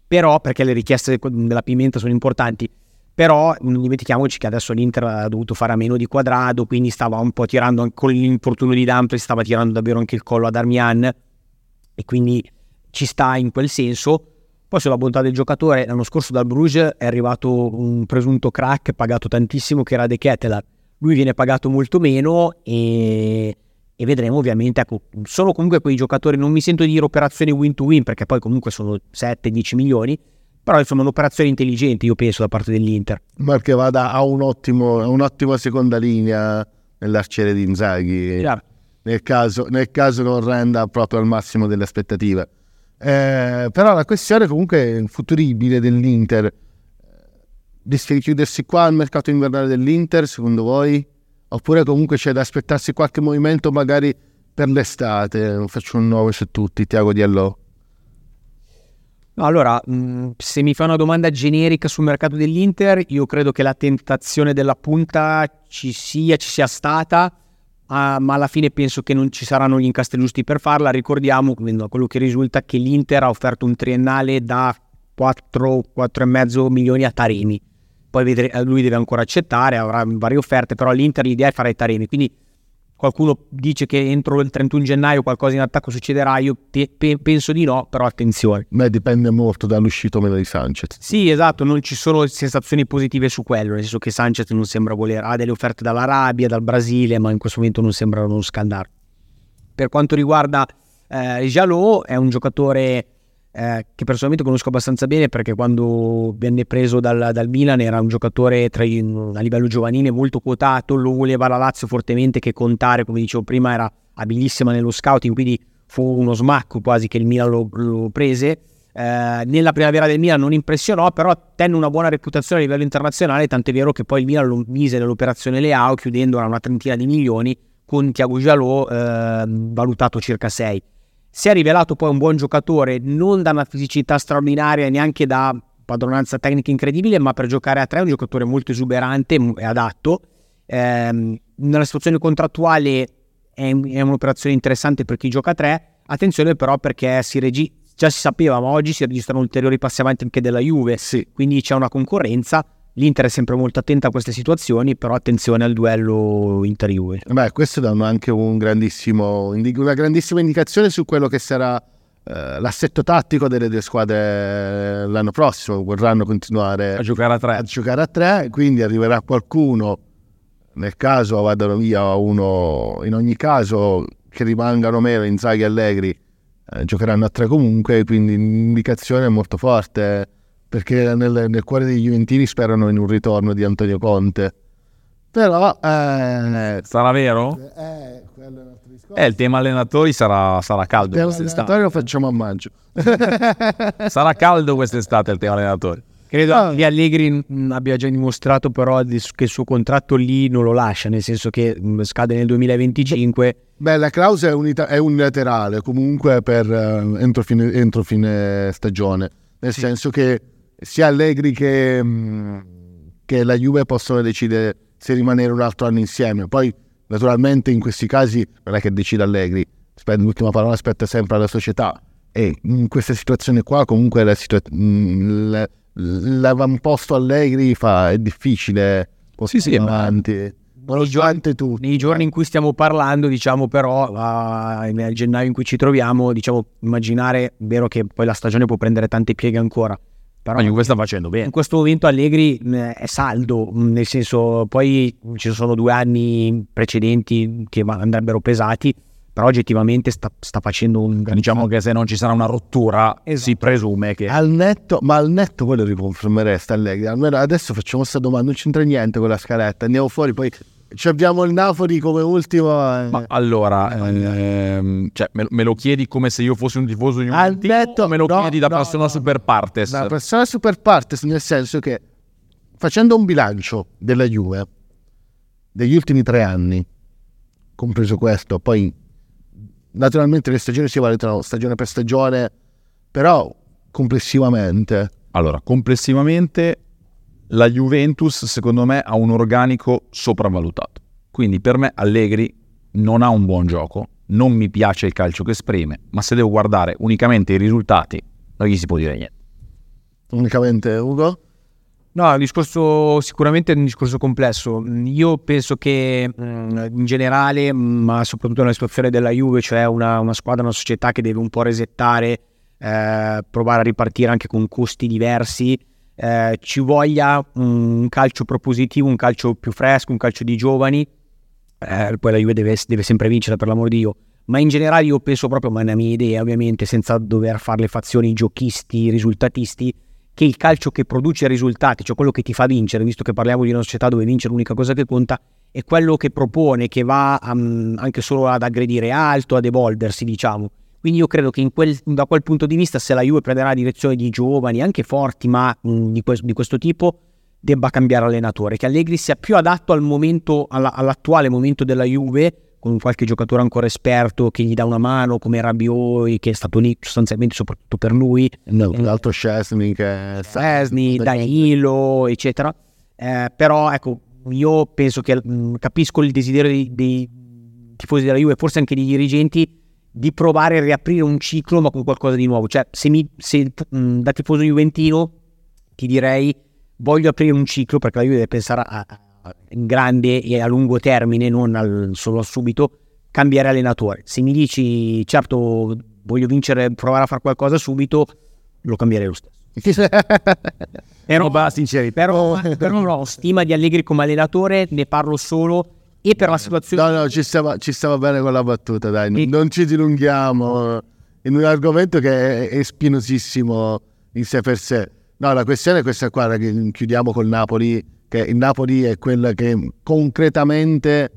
Però, perché le richieste della Pimenta sono importanti, però non dimentichiamoci che adesso l'Inter ha dovuto fare a meno di quadrado, quindi stava un po' tirando, con l'infortunio di Dumfries, stava tirando davvero anche il collo ad Armian, e quindi ci sta in quel senso poi sulla bontà del giocatore, l'anno scorso dal Bruges è arrivato un presunto crack pagato tantissimo che era De Ketteler. Lui viene pagato molto meno e, e vedremo ovviamente, ecco, sono comunque quei giocatori, non mi sento di dire operazioni win to win perché poi comunque sono 7-10 milioni, però insomma un'operazione intelligente io penso da parte dell'Inter. Ma che vada a un ottimo, un'ottima seconda linea nell'arciere di Inzaghi, nel caso, nel caso non renda proprio al massimo delle aspettative. Eh, però la questione comunque futuribile dell'Inter rischia di chiudersi qua al mercato invernale dell'Inter, secondo voi? Oppure comunque c'è da aspettarsi qualche movimento magari per l'estate? Faccio un 9 su tutti, Tiago Diallo. Allora, mh, se mi fa una domanda generica sul mercato dell'Inter, io credo che la tentazione della punta ci sia, ci sia stata Uh, ma alla fine penso che non ci saranno gli incastri giusti per farla. Ricordiamo, da quello che risulta, che l'Inter ha offerto un triennale da 4, 4,5 milioni a Taremi. Poi lui deve ancora accettare, avrà varie offerte, però l'Inter l'idea è fare Taremi. Quindi qualcuno dice che entro il 31 gennaio qualcosa in attacco succederà, io pe- pe- penso di no, però attenzione. Beh, dipende molto dall'uscito meno di Sanchez. Sì, esatto, non ci sono sensazioni positive su quello, nel senso che Sanchez non sembra voler, ha delle offerte dall'Arabia, dal Brasile, ma in questo momento non sembra uno scandare. Per quanto riguarda eh, Jalot, è un giocatore eh, che personalmente conosco abbastanza bene perché quando venne preso dal, dal Milan era un giocatore tra, a livello giovanile molto quotato, lo voleva la Lazio fortemente che contare, come dicevo prima, era abilissima nello scouting, quindi fu uno smacco quasi che il Milan lo, lo prese. Eh, nella primavera del Milan non impressionò, però tenne una buona reputazione a livello internazionale, tant'è vero che poi il Milan lo mise nell'operazione Leao chiudendola una trentina di milioni con Thiago Jalò eh, valutato circa 6. Si è rivelato poi un buon giocatore, non da una fisicità straordinaria, neanche da padronanza tecnica incredibile, ma per giocare a tre è un giocatore molto esuberante e adatto. Eh, nella situazione contrattuale è, è, un'operazione interessante per chi gioca a tre. Attenzione però perché si regi- già si sapeva, ma oggi si registrano ulteriori passi avanti anche della Juve, sì. quindi c'è una concorrenza. L'Inter è sempre molto attenta a queste situazioni, però attenzione al duello Inter-Juve. Beh, questo danno anche un una grandissima indicazione su quello che sarà eh, l'assetto tattico delle due squadre l'anno prossimo. Vorranno continuare a giocare a tre. A giocare a tre quindi arriverà qualcuno, nel caso vadano via uno, in ogni caso che rimangano meno Inzaghi e Allegri, eh, giocheranno a tre comunque, quindi l'indicazione è molto forte perché nel, nel, cuore dei Juventini sperano in un ritorno di Antonio Conte. Però... Eh, sarà vero? Eh, eh, il tema allenatori sarà, sarà caldo il tema allenatori lo facciamo a maggio. sarà caldo quest'estate il tema allenatori. Credo ah. che Allegri abbia già dimostrato però che il suo contratto lì non lo lascia, nel senso che scade nel 2025. Beh, la clausola è, unita- è unilaterale comunque per uh, entro, fine, entro, fine, stagione, nel sì. senso che sia Allegri che, mm, che la Juve possono decidere se rimanere un altro anno insieme. Poi, naturalmente, in questi casi non è che decide Allegri, l'ultima parola aspetta sempre alla società. E in questa situazione qua, comunque, la situa- mm, l'avamposto Allegri fa, è difficile sì, sì, avanti. Nei giorni, nei giorni in cui stiamo parlando, diciamo però, nel gennaio in cui ci troviamo, diciamo, immaginare, vero che poi la stagione può prendere tante pieghe ancora, però Juve sta facendo bene. In questo momento Allegri è saldo, nel senso poi ci sono due anni precedenti che andrebbero pesati, però oggettivamente sta, sta facendo un... Diciamo che se non ci sarà una rottura esatto. si presume che... Al netto, ma al netto voi lo riconfermereste Allegri, almeno adesso facciamo questa domanda, non c'entra niente con la scaletta, andiamo fuori poi ci abbiamo il Napoli come ultimo. Eh. Ma allora, ehm, cioè, me, me, lo chiedi come se io fossi un tifoso di un detto, me lo no, chiedi da no, persona no, super partes? Da persona super partes, nel senso che facendo un bilancio della Juve degli ultimi tre anni, compreso questo, poi naturalmente le stagioni si valutano stagione per stagione, però complessivamente. Allora, complessivamente la Juventus secondo me ha un organico sopravvalutato. Quindi per me Allegri non ha un buon gioco, non mi piace il calcio che esprime, ma se devo guardare unicamente i risultati non gli si può dire niente. Unicamente Ugo? No, è un discorso sicuramente è un discorso complesso. Io penso che mm, in generale, ma soprattutto nella situazione della Juve, cioè una, una squadra, una società che deve un po' resettare, eh, provare a ripartire anche con costi diversi, eh, ci voglia un calcio propositivo, un calcio più fresco, un calcio di giovani. Eh, poi la Juve deve, deve, sempre vincere, per l'amor di Dio. Ma in generale io penso proprio, ma è una mia idea ovviamente, senza dover fare le fazioni giochisti, risultatisti, che il calcio che produce risultati, cioè quello che ti fa vincere, visto che parliamo di una società dove vincere l'unica cosa che conta, è quello che propone, che va um, anche solo ad aggredire alto, ad evolversi, diciamo. Quindi io credo che quel, da quel punto di vista, se la Juve prenderà direzione di giovani, anche forti, ma mh, di, questo, di, questo, tipo, debba cambiare allenatore, che Allegri sia più adatto al momento, alla, all'attuale momento della Juve, con qualche giocatore ancora esperto che gli dà una mano, come Rabioi, che è stato lì sostanzialmente soprattutto per lui. No, eh, l'altro Scesni, che è Scesni, Danilo, eccetera. Eh, però ecco, io penso che mh, capisco il desiderio dei, dei tifosi della Juve, forse anche dei dirigenti, di provare a riaprire un ciclo ma con qualcosa di nuovo. Cioè, se, mi, se mh, da tifoso juventino ti direi voglio aprire un ciclo perché la Juve deve pensare a, a, in grande e a lungo termine, non al, solo a subito, cambiare allenatore. Se mi dici certo voglio vincere, provare a fare qualcosa subito, lo cambierei lo stesso. però, però, però no, stima di Allegri come allenatore, ne parlo solo e per la situazione... No, no, ci stava, ci stava bene con la battuta, dai, e... non ci dilunghiamo. in un argomento che è, è spinosissimo in sé per sé. No, la questione è questa qua, che chiudiamo col Napoli, che il Napoli è quella che concretamente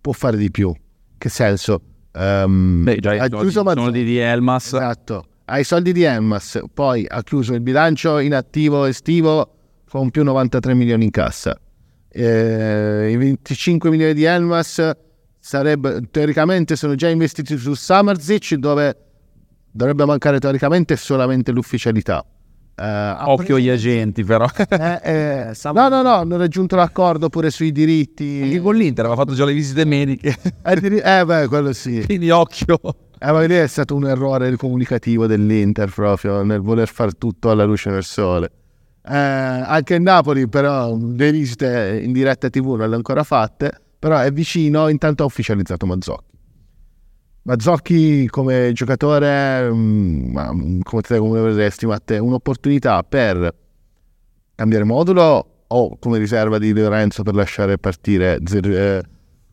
può fare di più. Che senso? Um, Beh, già ha chiuso soldi, soldi di Elmas. Esatto, ha i soldi di Elmas, poi ha chiuso il bilancio in attivo estivo con più 93 milioni in cassa. Eh, I 25 milioni di Elmas sarebbe, teoricamente sono già investiti su Samarzic dove dovrebbe mancare teoricamente solamente l'ufficialità. Uh, Occhio agli agenti, però. eh, eh, no, no, no, hanno raggiunto l'accordo pure sui diritti. Anche con l'Inter aveva fatto già le visite mediche. eh, eh beh, quello sì. Quindi occhio. Eh, ma lì è stato un errore comunicativo dell'Inter proprio nel voler fare tutto alla luce del sole. Eh, anche il Napoli, però, le visite in diretta TV non le ha ancora fatte, però è vicino, intanto ha ufficializzato Mazzocchi. Mazzocchi come giocatore, mm, ma mm, come te come vedresti Matteo, un'opportunità per cambiare modulo o come riserva di Lorenzo per lasciare partire, eh,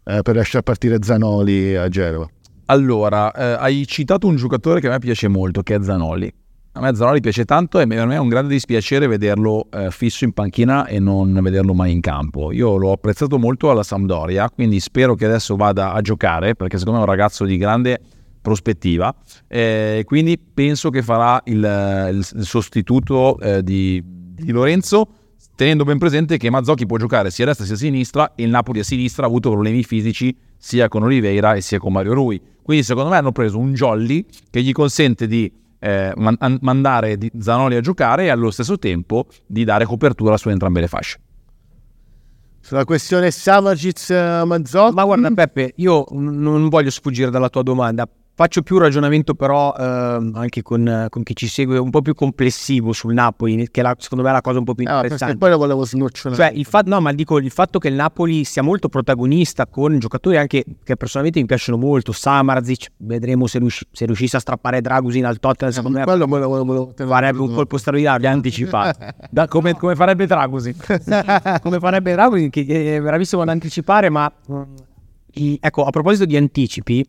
eh, per lasciare partire Zanoli a Genova? Allora, eh, hai citato un giocatore che a me piace molto, che è Zanoli. A me Zanoli piace tanto e per me è un grande dispiacere vederlo eh, fisso in panchina e non vederlo mai in campo. Io l'ho apprezzato molto alla Sampdoria, quindi spero che adesso vada a giocare perché secondo me è un ragazzo di grande prospettiva. Eh, quindi penso che farà il, il, sostituto eh, di, di, Lorenzo, tenendo ben presente che Mazzocchi può giocare sia a destra sia a sinistra e il Napoli a sinistra ha avuto problemi fisici sia con Oliveira e sia con Mario Rui. Quindi secondo me hanno preso un jolly che gli consente di eh, man- mandare Zanoli a giocare e allo stesso tempo di dare copertura su entrambe le fasce. Sulla questione Savagic-Mazzotti? Ma guarda Peppe, io non voglio sfuggire dalla tua domanda. Faccio più ragionamento però eh, anche con, con, chi ci segue un po' più complessivo sul Napoli, che la, secondo me è la cosa un po' più ah, interessante. poi lo volevo snocciolare. Cioè, il, fa- no, ma dico, il fatto che il Napoli sia molto protagonista con giocatori anche che personalmente mi piacciono molto, Samarzic, vedremo se, riusci- se riuscisse a strappare Dragusin al Tottenham, eh, secondo me quello me lo volevo farebbe un colpo straordinario, anticipato. Da, come, come, farebbe Dragusin. come farebbe Dragusin, che è bravissimo ad anticipare, ma... Mm, ecco, a proposito di anticipi,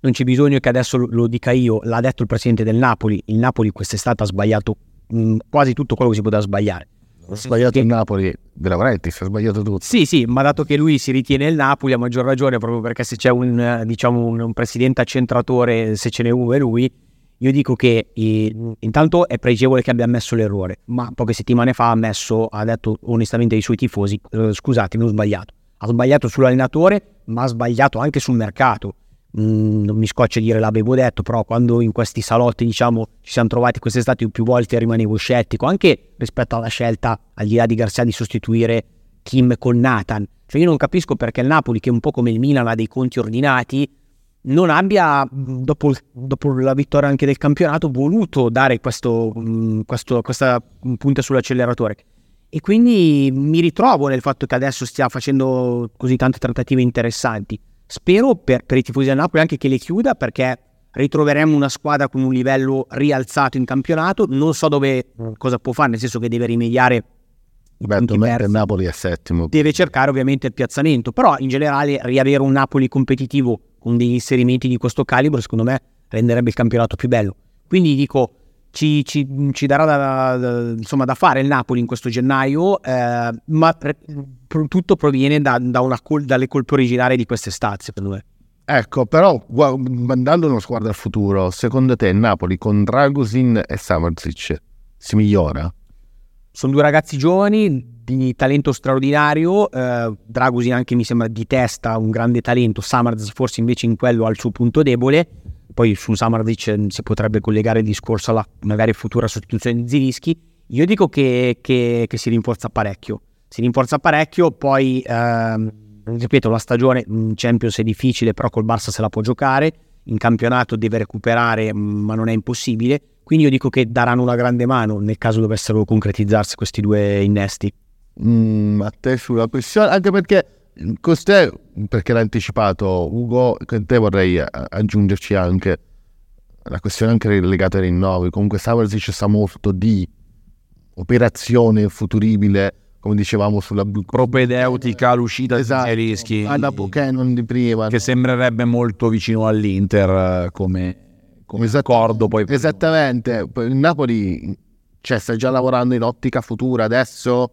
non c'è bisogno che adesso lo dica io, l'ha detto il presidente del Napoli, il Napoli quest'estate ha sbagliato mh, mm, quasi tutto quello che si poteva sbagliare. Ha sbagliato che... il Napoli, veramente, si è sbagliato tutto. Sì, sì, ma dato che lui si ritiene il Napoli, a maggior ragione, proprio perché se c'è un, diciamo, un, un presidente accentratore, se ce n'è uno è lui, io dico che eh, intanto è pregevole che abbia ammesso l'errore, ma poche settimane fa ha ammesso, ha detto onestamente ai suoi tifosi, eh, scusatemi, ho sbagliato. Ha sbagliato sull'allenatore, ma ha sbagliato anche sul mercato Mm, non mi scoccia dire l'avevo detto, però quando in questi salotti diciamo ci siamo trovati quest'estate più volte rimanevo scettico, anche rispetto alla scelta al di là di Garzia di sostituire Kim con Nathan. Cioè io non capisco perché il Napoli, che un po' come il Milan ha dei conti ordinati, non abbia, mm, dopo, dopo la vittoria anche del campionato, voluto dare questo, mm, questo, questa punta sull'acceleratore. E quindi mi ritrovo nel fatto che adesso stia facendo così tante trattative interessanti. Spero per, per i tifosi del Napoli anche che le chiuda perché ritroveremo una squadra con un livello rialzato in campionato. Non so dove mm. cosa può fare, nel senso che deve rimediare. Beh, il Napoli è settimo. Deve cercare ovviamente il piazzamento, però in generale riavere un Napoli competitivo con degli inserimenti di questo calibro, secondo me, renderebbe il campionato più bello. Quindi dico, ci, ci, ci darà da, da, insomma, da, fare il Napoli in questo gennaio, eh, ma tutto proviene da, da una, dalle colpe originarie di quest'estate, secondo me. Ecco, però mandando uno sguardo al futuro, secondo te Napoli con Dragusin e Samarzic si migliora? Sono due ragazzi giovani di talento straordinario, eh, Dragusin anche mi sembra di testa un grande talento, Samarzic forse invece in quello ha il suo punto debole, poi su Samardic eh, si potrebbe collegare il discorso alla magari futura sostituzione di Zilischi. Io dico che, che, che, si rinforza parecchio. Si rinforza parecchio, poi ehm, ripeto, la stagione in Champions è difficile, però col Barça se la può giocare. In campionato deve recuperare, ma non è impossibile. Quindi io dico che daranno una grande mano nel caso dovessero concretizzarsi questi due innesti. Mm, a te sulla questione, anche perché Costè, perché l'ha anticipato Ugo, con te vorrei aggiungerci anche la questione anche legata ai rinnovi. Comunque Samarzic sa molto di operazione futuribile, come dicevavamo sulla propedeutica l'uscita esatto, di rischi alla Buchanan di prima che sembrerebbe molto vicino all'Inter come, come Esatto. accordo poi Esattamente, il Napoli cioè, sta già lavorando in ottica futura adesso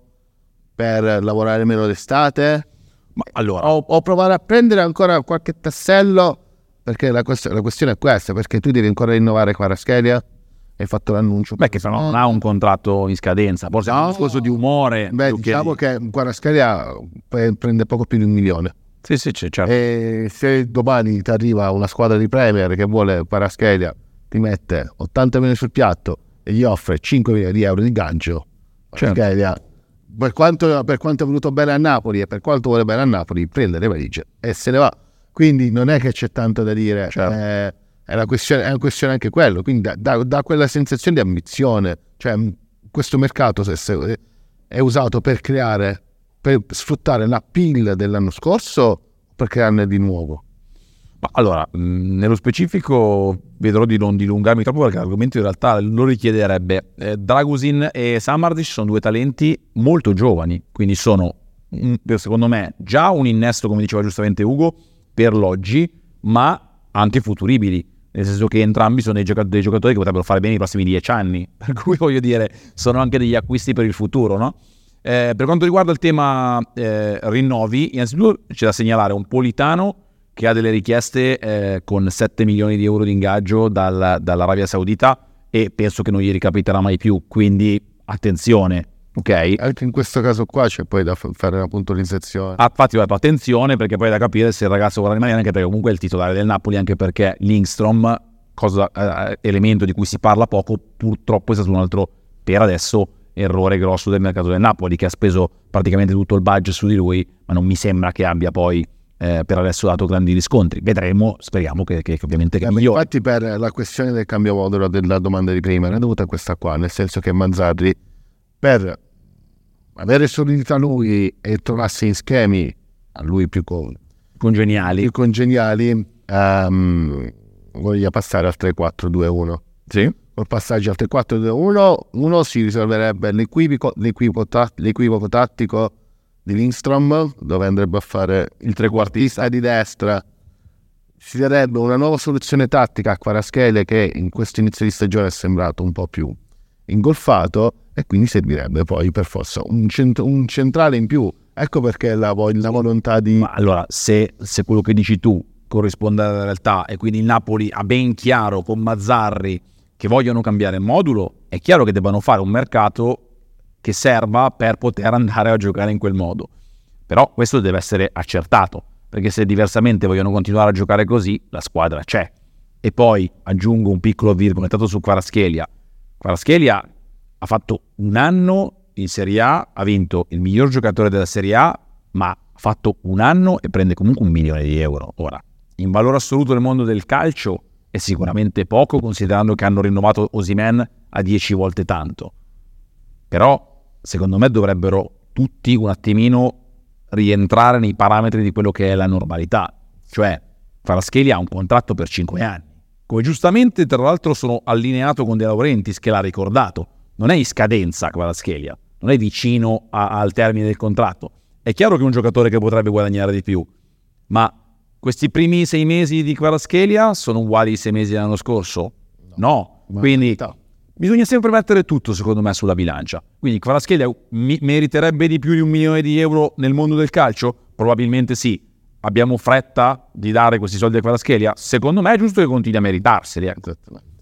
per lavorare meno d'estate Ma allora, o, o provare a prendere ancora qualche tassello perché la, quest- la questione è questa, perché tu devi ancora rinnovare Quaraschelia, hai fatto l'annuncio. beh, che però non ha un contratto in scadenza, forse è un No. discorso di umore. Beh, diciamo di- che Quaraschelia pre- prende poco più di un milione. Sì, sì, sì, certo. E se domani ti arriva una squadra di Premier che vuole Quaraschelia, ti mette 80 milioni sul piatto e gli offre 5 milioni di euro di gancio, Certo. Per, quanto, per quanto è venuto bene a Napoli e per quanto vuole bene a Napoli, prende le valigie e se ne va. Quindi non è che c'è tanto da dire, Certo. eh, è, una questione, è una questione anche quello, quindi dà, quella sensazione di ambizione, cioè mh, questo mercato se- se- è usato per creare, per sfruttare la PIL dell'anno scorso o per crearne di nuovo. Allora, mh, nello specifico vedrò di non dilungarmi troppo perché l'argomento in realtà lo richiederebbe. Eh, Dragusin e Samardic sono due talenti molto giovani, quindi sono, mm, secondo me, già un innesto, come diceva giustamente Ugo, per l'oggi, ma anche futuribili. Nel senso che entrambi sono dei, gioca- dei giocatori che potrebbero fare bene i prossimi dieci anni. Per cui voglio dire, sono anche degli acquisti per il futuro, no? Eh, per quanto riguarda il tema eh, rinnovi, innanzitutto c'è da segnalare un Politano che ha delle richieste eh, con 7 milioni di euro di ingaggio dal- dall'Arabia Saudita e penso che non gli ricapiterà mai più, quindi attenzione, ok? Anche in questo caso qua c'è poi da fa- fare una puntualizzazione. Ah, infatti detto attenzione perché poi è da capire se il ragazzo vorrà rimanere anche perché comunque è il titolare del Napoli anche perché Lindstrom, cosa, eh, elemento di cui si parla poco, purtroppo è stato un altro per adesso errore grosso del mercato del Napoli che ha speso praticamente tutto il budget su di lui ma non mi sembra che abbia poi eh, per adesso dato grandi riscontri. Vedremo, speriamo che, che- ovviamente che Eh, migliori. infatti per la questione del cambio modulo della domanda di prima era dovuta a questa qua, nel senso che Manzarri per avere solidità lui e trovarsi in schemi a lui più, co- Congeniali. più congeniali ehm, voglia passare al 3-4-2-1. Sì. Col passaggio al 3-4-2-1 uno si risolverebbe l'equivoco, l'equivoco tattico di Lindstrom dove andrebbe a fare Il trequartista. di destra si darebbe una nuova soluzione tattica a Quaraschele che in questo inizio di stagione è sembrato un po' più ingolfato e quindi servirebbe poi per forza un, cent- un centrale in più. Ecco perché la, vog- la volontà di... Ma allora, se, se quello che dici tu corrisponde alla realtà e quindi il Napoli ha ben chiaro con Mazzarri che vogliono cambiare modulo, è chiaro che debbano fare un mercato che serva per poter andare a giocare in quel modo. Però questo deve essere accertato, perché se diversamente vogliono continuare a giocare così, la squadra c'è. E poi aggiungo un piccolo virgolettato su Quaraschelia. Quaraschelia ha fatto un anno in Serie A, ha vinto il miglior giocatore della Serie A, ma ha fatto un anno e prende comunque un milione di euro. Ora, in valore assoluto nel mondo del calcio è sicuramente poco, considerando che hanno rinnovato Osimen a 10 volte tanto. Però, secondo me, dovrebbero tutti un attimino rientrare nei parametri di quello che è la normalità. Cioè, Faraschelli ha un contratto per 5 anni. Come giustamente, tra l'altro, sono allineato con De Laurentiis, che l'ha ricordato. Non è in scadenza Kvaratskhelia, non è vicino a- al termine del contratto. È chiaro che è un giocatore che potrebbe guadagnare di più, ma questi primi sei mesi di Kvaratskhelia sono uguali ai sei mesi dell'anno scorso? No. Ma- Quindi no. Bisogna sempre mettere tutto, secondo me, sulla bilancia. Quindi Kvaratskhelia mi- meriterebbe di più di un milione di euro nel mondo del calcio? Probabilmente sì. Abbiamo fretta di dare questi soldi a Kvaratskhelia? Secondo me è giusto che continui a meritarseli. ecco. Esattamente.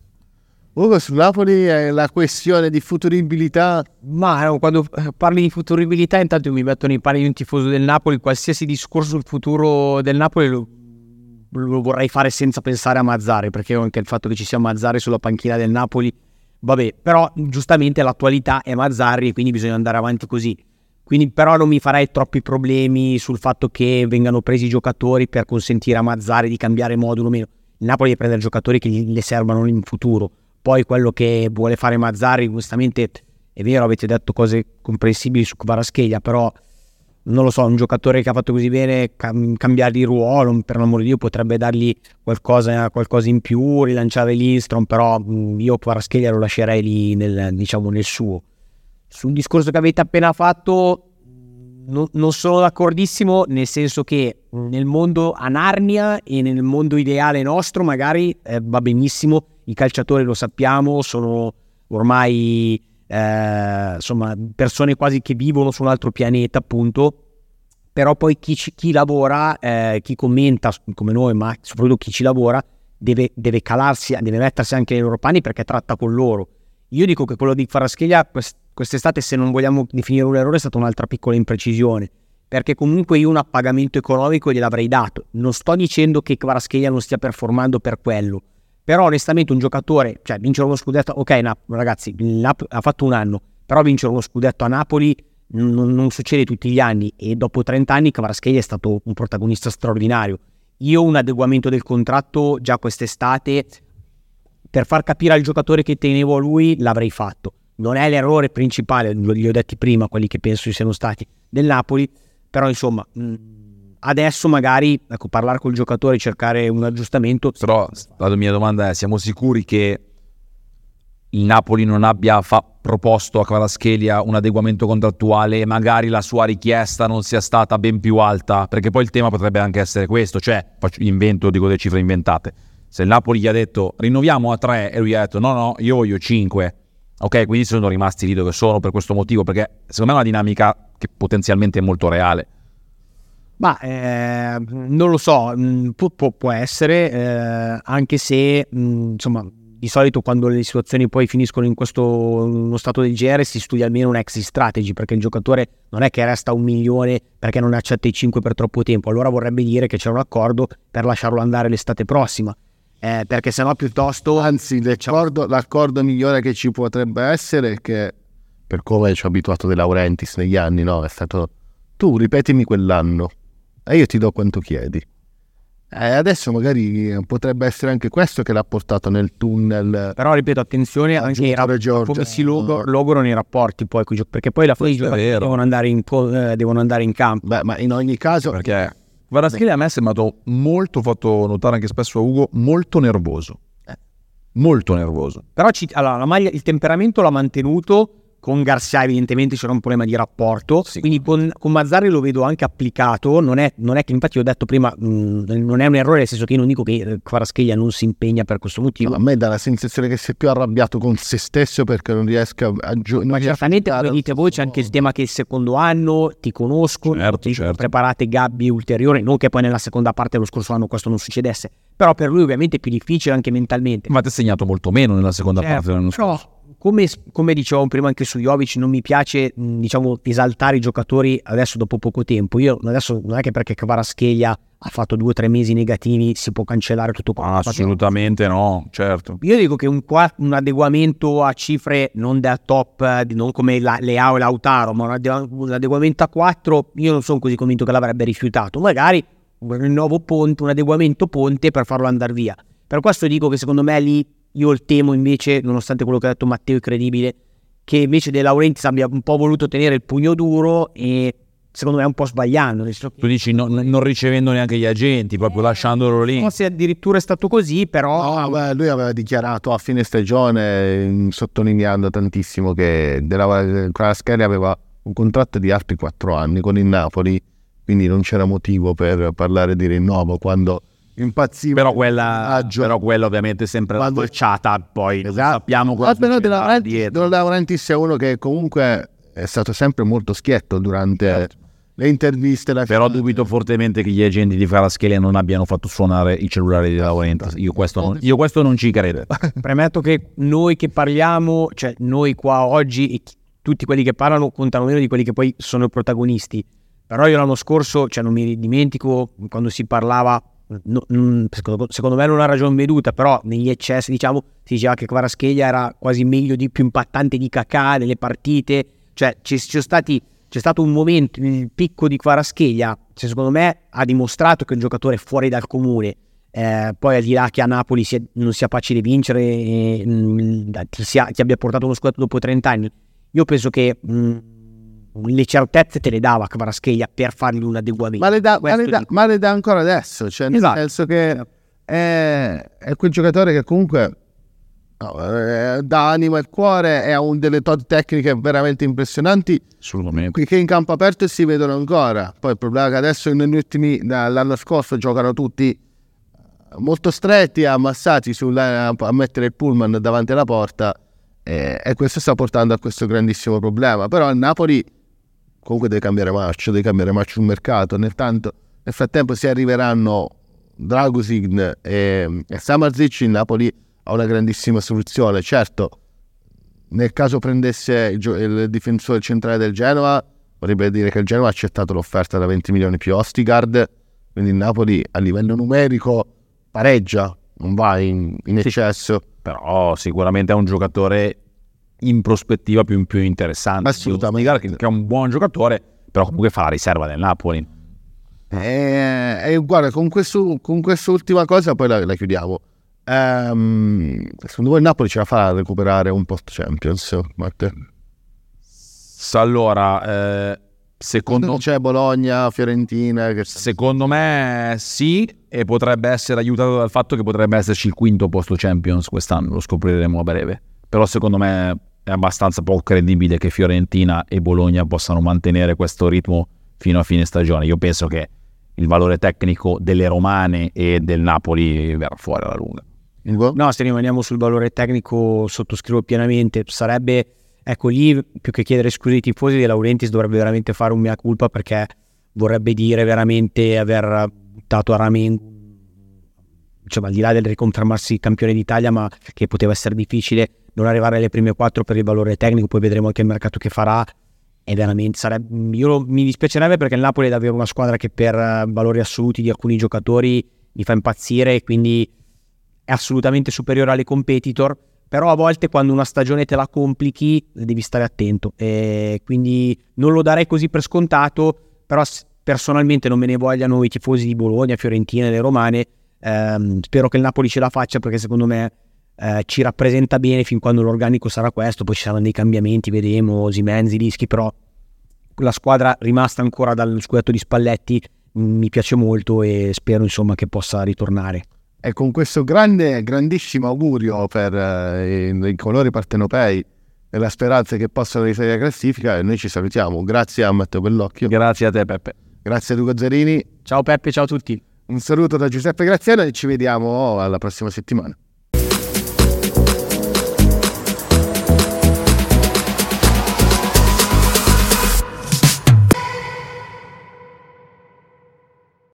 Ugo su Napoli è la questione di futuribilità. Ma no, quando eh, parli di futuribilità, intanto mi metto nei panni di un tifoso del Napoli. Qualsiasi discorso sul futuro del Napoli lo, lo vorrei fare senza pensare a Mazzari, perché anche il fatto che ci sia Mazzari sulla panchina del Napoli, vabbè, però giustamente l'attualità è Mazzari e quindi bisogna andare avanti così. Quindi però non mi farei troppi problemi sul fatto che vengano presi i giocatori per consentire a Mazzari di cambiare modulo o meno. Il Napoli deve prendere giocatori che gli- le servano in futuro. Poi quello che vuole fare Mazzari, giustamente è vero, avete detto cose comprensibili su Kvaratskhelia, però non lo so, un giocatore che ha fatto così bene, cam- cambiare di ruolo, per l'amor di Dio, potrebbe dargli qualcosa, qualcosa in più, rilanciare Lindstrom, però mh, io Kvaratskhelia lo lascerei lì nel, diciamo, nel suo. Sul discorso che avete appena fatto, non, non sono d'accordissimo, nel senso che mh, nel mondo a Narnia e nel mondo ideale nostro magari eh, va benissimo i calciatori lo sappiamo, sono ormai eh, insomma persone quasi che vivono su un altro pianeta, appunto. Però poi chi, chi lavora, eh, chi commenta come noi, ma soprattutto chi ci lavora, deve, deve calarsi, deve mettersi anche nei loro panni perché tratta con loro. Io dico che quello di Faraschelia quest- quest'estate, se non vogliamo definire un errore, è stata un'altra piccola imprecisione perché comunque io un appagamento economico gliel'avrei dato. Non sto dicendo che Kvaratskhelia non stia performando per quello, però onestamente un giocatore, cioè vincere uno scudetto, ok Nap- ragazzi, Nap- ha fatto un anno, però vincere uno scudetto a Napoli non, non succede tutti gli anni e dopo 30 anni Kvaratskhelia è stato un protagonista straordinario. Io un adeguamento del contratto già quest'estate per far capire al giocatore che tenevo a lui l'avrei fatto. Non è l'errore principale, li ho detti prima, quelli che penso siano stati del Napoli, però insomma, mh, adesso magari ecco, parlare col giocatore, cercare un aggiustamento. Però la mia domanda è: siamo sicuri che il Napoli non abbia fa- proposto a Kvaratskhelia un adeguamento contrattuale e magari la sua richiesta non sia stata ben più alta? Perché poi il tema potrebbe anche essere questo, cioè faccio, invento, dico delle cifre inventate. Se il Napoli gli ha detto rinnoviamo a 3 e lui ha detto no, no, io voglio 5. Ok, quindi sono rimasti lì dove sono per questo motivo, perché secondo me è una dinamica che potenzialmente è molto reale. Ma eh, non lo so, mm, può, può, può essere, eh, anche se mh, mm, insomma di solito quando le situazioni poi finiscono in questo uno stato del genere si studia almeno un exit strategy perché il giocatore non è che resta un milione perché non accetta i 5 per troppo tempo, allora vorrebbe dire che c'è un accordo per lasciarlo andare l'estate prossima. Eh, perché sennò piuttosto anzi l'accordo, l'accordo migliore che ci potrebbe essere è che per come ci ho abituato De Laurentiis negli anni, no? È stato tu ripetimi quell'anno e io ti do quanto chiedi. E adesso magari potrebbe essere anche questo che l'ha portato nel tunnel. Però ripeto, attenzione anche ai rapporti, come si log- logorano i rapporti poi, perché poi la fine devono andare, in, eh, devono andare in campo. Beh, ma in ogni caso... Perché Kvaratskhelia a me è sembrato molto, fatto notare anche spesso a Ugo, molto nervoso. Eh. Molto nervoso. Però ci, allora, la maglia, il temperamento l'ha mantenuto con Garcia evidentemente c'era un problema di rapporto, sì. quindi con, con, Mazzarri lo vedo anche applicato, non è, non è, che infatti ho detto prima, mh, mm, non è un errore nel senso che io non dico che Quaraschelia non si impegna per questo motivo. No, a me dà la sensazione che sia più arrabbiato con se stesso perché non riesca a giocare. Ma certamente come dite voi c'è anche il tema che il secondo anno ti conosco, certo, certo. preparate gabbie ulteriori, non che poi nella seconda parte dello scorso anno questo non succedesse, però per lui ovviamente è più difficile anche mentalmente. Ma ti ha segnato molto meno nella seconda certo, parte dell'anno scorso come, come dicevamo prima anche su Jovic, non mi piace diciamo, esaltare i giocatori adesso dopo poco tempo. Io adesso non è che perché Kvaratskhelia ha fatto due o tre mesi negativi si può cancellare tutto quanto. Assolutamente no, certo. Io dico che un, un adeguamento a cifre non da top, non come la, Leao e Lautaro, ma un, un adeguamento a 4, io non sono così convinto che l'avrebbe rifiutato. Magari un rinnovo ponte, un adeguamento ponte per farlo andare via. Per questo dico che secondo me lì io il temo invece, nonostante quello che ha detto Matteo è credibile, che invece De Laurentiis abbia un po' voluto tenere il pugno duro e secondo me è un po' sbagliando. Tu dici no, non ricevendo neanche gli agenti, proprio eh, lasciandolo lì. Forse addirittura è stato così, però... No, beh, lui aveva dichiarato a fine stagione, sottolineando tantissimo che della Kvaratskhelia aveva un contratto di altri quattro anni con il Napoli, quindi non c'era motivo per parlare di rinnovo quando impazziva. Però quella, però quella ovviamente è sempre Quando... bocciata, poi esatto. sappiamo cosa Però De Laurentiis, De Laurentiis è uno che comunque è stato sempre molto schietto durante certo. le interviste. La però dubito fortemente che gli agenti di Faraschelia non abbiano fatto suonare i cellulari di Laurentiis. Io questo non, io questo non ci credo. Premetto che noi che parliamo, cioè noi qua oggi e tutti quelli che parlano contano meno di quelli che poi sono i protagonisti. Però io l'anno scorso, cioè non mi dimentico quando si parlava no, mm, secondo, secondo, me non ha ragione veduta, però negli eccessi diciamo si diceva che Kvaraschelia era quasi meglio di più impattante di Kakà nelle partite, cioè ci, ci stati, c'è stato un momento, il picco di Kvaraschelia, cioè, secondo me ha dimostrato che è un giocatore fuori dal comune, eh, poi al di là che a Napoli sia, non sia facile vincere, eh, ti, sia, ti, abbia portato uno scudetto dopo 30 anni, io penso che... Mh, mm, le certezze te le dava Kvaraschelia per fargli un adeguamento. Ma le dà, ma le dà, ma le dà ancora adesso, cioè nel esatto. senso che è, è, quel giocatore che comunque no, dà anima e cuore e ha un delle tot tecniche veramente impressionanti Assolutamente. che in campo aperto si vedono ancora. Poi il problema è che adesso negli ultimi, dall'anno scorso giocano tutti molto stretti, ammassati sulla, a mettere il pullman davanti alla porta eh, e questo sta portando a questo grandissimo problema. Però il Napoli comunque deve cambiare marcia, deve cambiare marcia sul mercato. Nel, tanto, nel frattempo si arriveranno Dragusin e, e Samarzic, il Napoli ha una grandissima soluzione. Certo, nel caso prendesse il, il difensore centrale del Genoa, vorrebbe dire che il Genoa ha accettato l'offerta da 20 milioni più Ostigard, quindi il Napoli a livello numerico pareggia, non va in, in eccesso. Sì, però sicuramente è un giocatore in prospettiva più, più interessante. Assolutamente. Che, che è un buon giocatore, però comunque fa la riserva del Napoli. E, eh, e guarda, con, questo, con quest'ultima cosa poi la, la chiudiamo. Um, secondo voi il Napoli ce la fa a recuperare un post Champions, Matte? Allora, eh, secondo c'è Bologna, Fiorentina. Che... Secondo me sì, e potrebbe essere aiutato dal fatto che potrebbe esserci il quinto posto Champions quest'anno, lo scopriremo a breve. Però secondo me è abbastanza poco credibile che Fiorentina e Bologna possano mantenere questo ritmo fino a fine stagione. Io penso che il valore tecnico delle romane e del Napoli verrà fuori alla lunga. No, se rimaniamo sul valore tecnico, sottoscrivo pienamente. Sarebbe, ecco lì, più che chiedere scusi ai tifosi, De Laurentiis dovrebbe veramente fare un mea culpa perché vorrebbe dire veramente aver buttato a rame, insomma, al di là del riconfermarsi campione d'Italia, ma che poteva essere difficile non arrivare alle prime quattro per il valore tecnico. Poi vedremo anche il mercato che farà è veramente sarebbe, io mi dispiacerebbe perché il Napoli è davvero una squadra che per eh, valori assoluti di alcuni giocatori mi fa impazzire e quindi è assolutamente superiore alle competitor però a volte quando una stagione te la complichi devi stare attento e quindi non lo darei così per scontato però personalmente non me ne vogliano i tifosi di Bologna, Fiorentina e le Romane ehm, spero che il Napoli ce la faccia perché secondo me eh, ci rappresenta bene fin quando l'organico sarà questo, poi ci saranno dei cambiamenti, vedremo Simenzi, Dischi, però la squadra rimasta ancora dal scudetto di Spalletti mi piace molto e spero insomma che possa ritornare. E con questo grande, grandissimo augurio per eh, i colori partenopei e la speranza che possano risalire la classifica, noi ci salutiamo. Grazie a Matteo Bellocchio. Grazie a te Peppe. Grazie a Luca Zerini. Ciao Peppe, ciao a tutti. Un saluto da Giuseppe Graziano e ci vediamo alla prossima settimana.